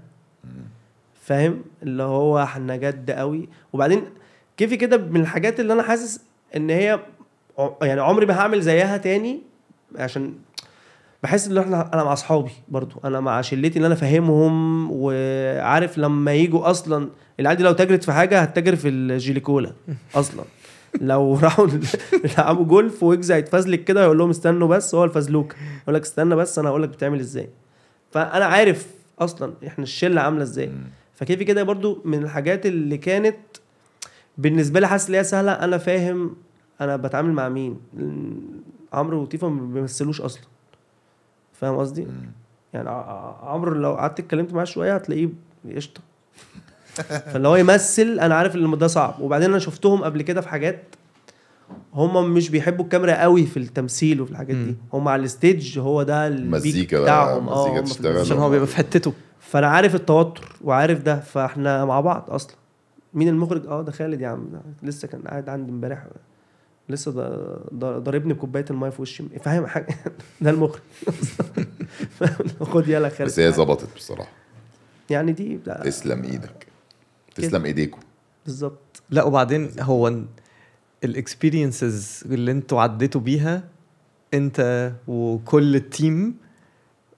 فاهم؟ اللي هو إحنا جد قوي. وبعدين كيفي كده من الحاجات اللي أنا حاسس إن هي يعني عمري ما هعمل زيها تاني عشان بحس إن إحنا أنا مع أصحابي برضو أنا مع شلتي اللي أنا فاهمهم وعارف لما يجوا أصلا العيال دي لو تاجرت في حاجة هتتاجر في الجيليكولا أصلا. لو راحوا يلعبوا جولف ويجز هيتفزلك كده يقول لهم استنوا بس هو الفزلوك. يقول لك استنى بس أنا هقول لك بتعمل إزاي. فأنا عارف أصلا إحنا الشلة عاملة إزاي. فكيفي كده برضو من الحاجات اللي كانت بالنسبة لي حاسس إن هي سهلة أنا فاهم أنا بتعامل مع مين. عمرو وتيفا ما بيمثلوش أصلا. فاهم قصدي. يعني عمرو لو قعدت اتكلمت معاه شوية هتلاقيه قشطة. فاللي هو يمثل أنا عارف إن ده صعب. وبعدين أنا شفتهم قبل كده في حاجات هم مش بيحبوا الكاميرا قوي في التمثيل وفي الحاجات دي. هم على ال stage هو ده ال peak مزيكا بقى، بتاعهم. آه. المزيكا. عشان هو بيبقى في حتته. فأنا عارف التوتر وعارف ده. فإحنا مع بعض أصلا. مين المخرج؟ آه ده خالد يا عم. لسه كان قاعد عندي امبارح. لسه ض- ض- ضاربني بكوباية المايه في وشي. فاهم حاجة؟ ده المخرج. خد يلا خالد. بس هي ظبطت بصراحة. يعني دي لا، تسلم إيدك. تسلم ايديكم. بالظبط. لا وبعدين هو ال experiences اللي أنتوا عديتوا بيها انت وكل ال team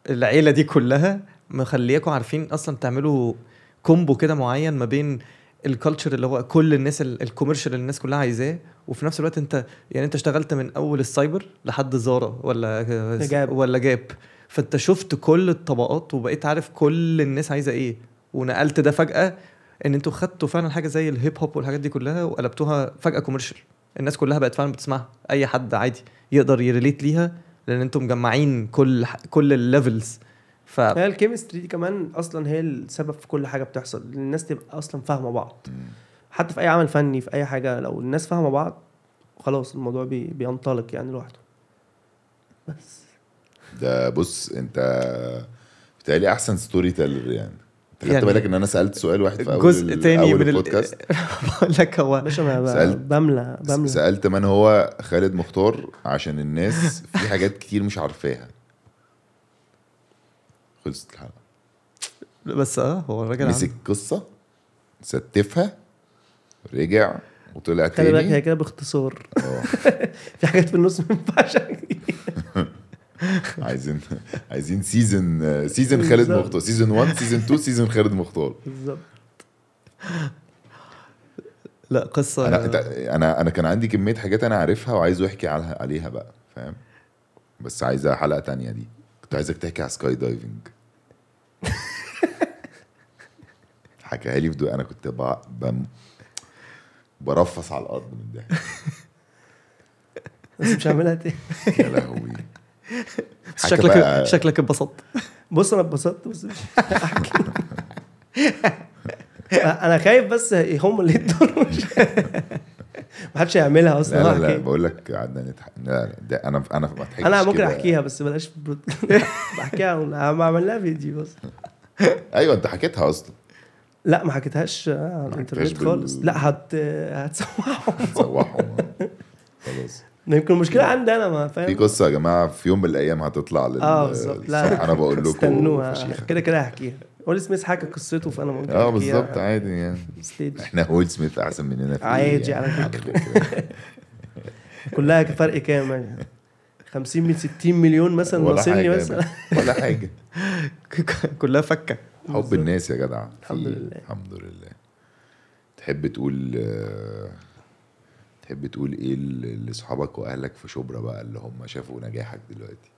العيلة دي كلها مخلياكم عارفين أصلا تعملوا combo كده معين ما بين ال culture اللي هو كل الناس ال commercial اللي الناس كلها عايزاه وفي نفس الوقت انت يعني انت اشتغلت من أول السايبر لحد زارا ولا جاب. ولا جاب. فانت شفت كل الطبقات وبقيت عارف كل الناس عايزة إيه. ونقلت ده فجأة ان أنتوا خدتوا فعلا حاجة زي ال hip hop والحاجات دي كلها وقلبتوها فجأة commercial الناس كلها بقت فعلا بتسمعها. أي حد عادي يقدر ي relate ليها لأن أنتوا مجمعين كل كل ال levels ف هي ال chemistry دي كمان أصلا هي السبب في كل حاجة بتحصل الناس تبقى أصلا فاهمة بعض. حتى في أي عمل فني في أي حاجة لو الناس فاهمة بعض خلاص الموضوع بي بينطلق يعني لوحده. بس. ده بص أنت بتهيألي أحسن storyteller يعني. أنت خدت يعني بالك إن أنا سألت سؤال واحد في أول جزء تاني أول من ال- البودكاست بقول لك هو سألت- بملى بملى. سألت من هو خالد مختار عشان الناس في حاجات كتير مش عارفاها. خلصت الحلقة بس آه هو الراجل مسك قصة ستفها رجع وطلع خلي بالك هي تاني كده باختصار. آه. في حاجات في النص ما ينفعش عايزين عايزين season season خالد. مختار. season 1 season 2 season خالد مختار. بالظبط. لا قصة. أنا أنا أنا كان عندي كمية حاجات أنا عارفها وعايز أحكي عليها عليها بقى فاهم؟ بس عايزها حلقة تانية دي. كنت عايزك تحكي على skydiving حكاها لي في دو أنا كنت ب... ب... برفص على الأرض من الضحك. بس مش هعملها تاني. يا لهوي. شكلك بقى- شكلك اتبسطت. بص أنا اتبسطت بس مش هحكي. أنا خايف بس هم اللي يضروا ما حدش هيعملها أصلا. لا لا لا. بقول لك قعدنا نضحك لا لا ده أنا أنا ما أنا ممكن كده. أحكيها بس بلاش بحكيها بعمل لها فيديو بس. أيوه أنت حكيتها أصلا. لا ما حكيتهاش على ما الإنترنت بال- خالص. لا هت هتسوحهم صوحهم خلاص. يمكن المشكلة عندي أنا ما في فاهم قصة يا جماعة في يوم من الأيام هتطلع لل آه بالظبط. لا. أنا بقول لكم استنوها. كده كده هحكيها. ويل سميث حكى قصته فأنا ممكن آه بالظبط عادي يعني. ستيج. إحنا ويل سميث أحسن مننا في عادي يعني على فكرة. كلها فرق كام يعني؟ 50 من 60 مليون مثلا ناقصني مثلا. ولا حاجة. كلها فكة. حب الناس يا جدع. الحمد لله. الحمد لله. تحب تقول تحب تقول إيه لاصحابك وأهلك في شبرا بقى اللي هم شافوا نجاحك دلوقتي؟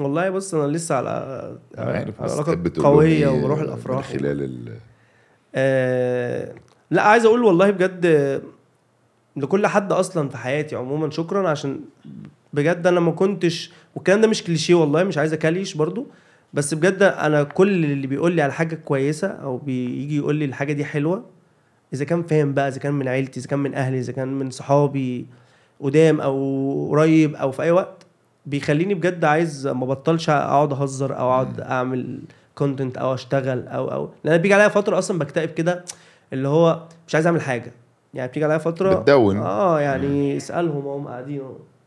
والله بص أنا لسه على عارف بس علاقة قوية وبروح من الأفراح خلال ال آه لا عايز أقول والله بجد لكل حد أصلا في حياتي عموما شكرا عشان بجد أنا ما كنتش والكلام ده مش كليشيه والله مش عايز أكليش برضو بس بجد أنا كل اللي بيقول لي على حاجة كويسة أو بيجي يقول لي الحاجة دي حلوة إذا كان فاهم بقى إذا كان من عيلتي إذا كان من أهلي إذا كان من صحابي قدام أو قريب أو في أي وقت بيخليني بجد عايز ما بطلش اقعد اهزر أو اقعد اعمل كونتنت أو اشتغل أو أو لأن بيجي عليا فترة أصلا بكتئب كده اللي هو مش عايز اعمل حاجة. يعني بتيجي عليا فترة بتدون. آه يعني اسألهم هم قاعدين.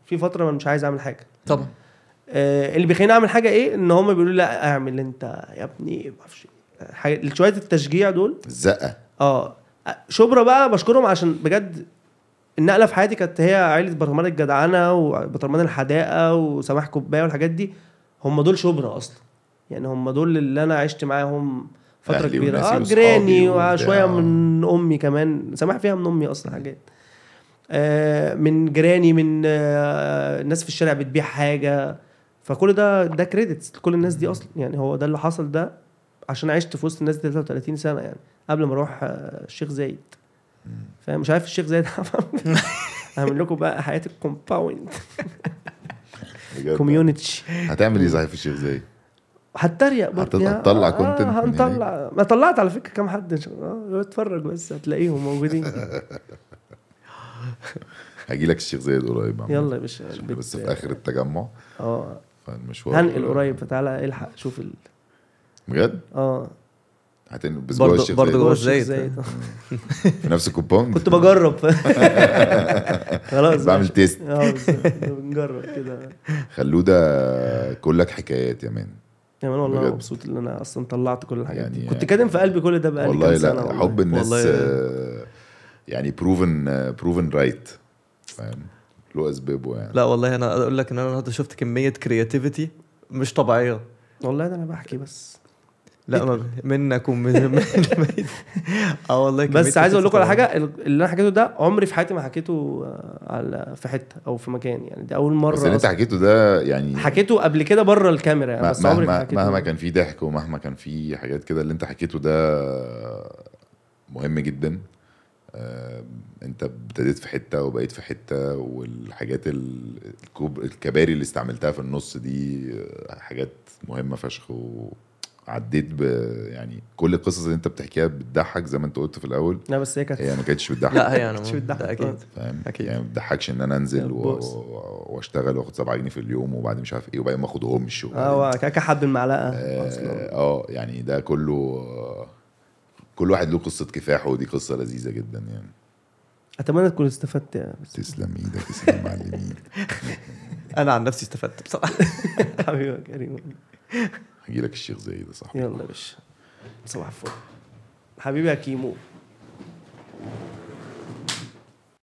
في فترة ما مش عايز اعمل حاجة. طبعا آه اللي بيخليني اعمل حاجة إيه؟ ان هم بيقولوا لا اعمل انت يا ابني ما أعرفش. شوية التشجيع دول الزقة. آه شبرا بقى بشكرهم عشان بجد النقلة في حياتي كانت هي عيلة برطمان الجدعنة وبرطمان الحداقة وسماح كوباية والحاجات دي. هم دول شبرا أصلا. يعني هم دول اللي أنا عشت معاهم فترة كبيرة. آه وبتاع. وشوية من أمي كمان. سماح فيها من أمي أصلا حاجات. آه من جيراني من آه الناس في الشارع بتبيع حاجة. فكل ده ده كريدتس لكل الناس دي أصلا. يعني هو ده اللي حصل ده عشان عشت في وسط الناس دي 33 سنة يعني قبل ما أروح آه، الشيخ زايد. فاهم مش عارف الشيخ زايد هعمل لكم بقى حياة ال compound. community هتعمل إيه صحيح في الشيخ زايد؟ هتريق برضه. هت- يعني. هتطلع آه، content من هنطلع. ما طلعت على فكرة كام حد إن شاء الله. آه اتفرج بس هتلاقيهم موجودين. هجي لك الشيخ زايد قريب. يلا يا باشا بس في آخر التجمع. آه. فالمشوار هنقل قريب فتعالى الحق شوف ال... بجد؟ آه. هتنقل بس جوه برضه الشيخ برضه جوه الشيخ الزيت زايد. في نفس ال compound كنت بجرب. خلاص. بعمل. test. آه بالظبط. بنجرب كده. خلوه ده كلك حكايات يا man. كمان والله بجد. مبسوط إن أنا أصلا طلعت كل الحاجات يعني- دي كنت كاتم في قلبي كل ده بقالي والله كام سنة لا والله. حب الناس والله. آه، يعني proven proven right فاهم؟ له أسبابه يعني. لا والله أنا أقول لك إن أنا النهارده شفت كمية creativity مش طبيعية. والله ده أنا بحكي بس. لا ما منك ومن من آه والله بس عايز أقول لكم على حاجة اللي أنا حكيته ده عمري في حياتي ما حكيته آه، على في حتة أو في مكان. يعني دي أول مرة بس اللي أنت. حكيته ده يعني حكيته قبل كده بره الكاميرا يعني ما- بس عمري ما مهما حكيته. مهما كان في ضحك ومهما كان في حاجات كده اللي أنت حكيته ده مهم جدا. آه، أنت ابتديت في حتة وبقيت في حتة والحاجات الكوب الكباري اللي استعملتها في النص دي آه، حاجات مهمة فشخ وعديت ب يعني كل القصص اللي انت بتحكيها بتضحك زي ما انت قلت في الأول. لا بس هي كانت هي ما كانتش بتضحك. لا هي أنا مش مو- بتضحك أكيد. فاهم؟ أكيد. يعني ما بتضحكش إن أنا أنزل و... وأشتغل واخد 7 جنيه في اليوم وبعدين مش عارف إيه وبعدين ما اخدهمش آه كاكا حب المعلقه آه آه، يعني ده كله كل واحد له قصة كفاحه ودي قصة لذيذة جدا يعني. أتمنى تكون استفدت يا بس تسلم إيدك تسلم المعلمين أنا عن نفسي استفدت بصراحة. حبيبي يا كريم. هجي لك الشيخ زايد يا صاحبي. يلا يا باشا. صباح الفل. حبيبي يا كيمو.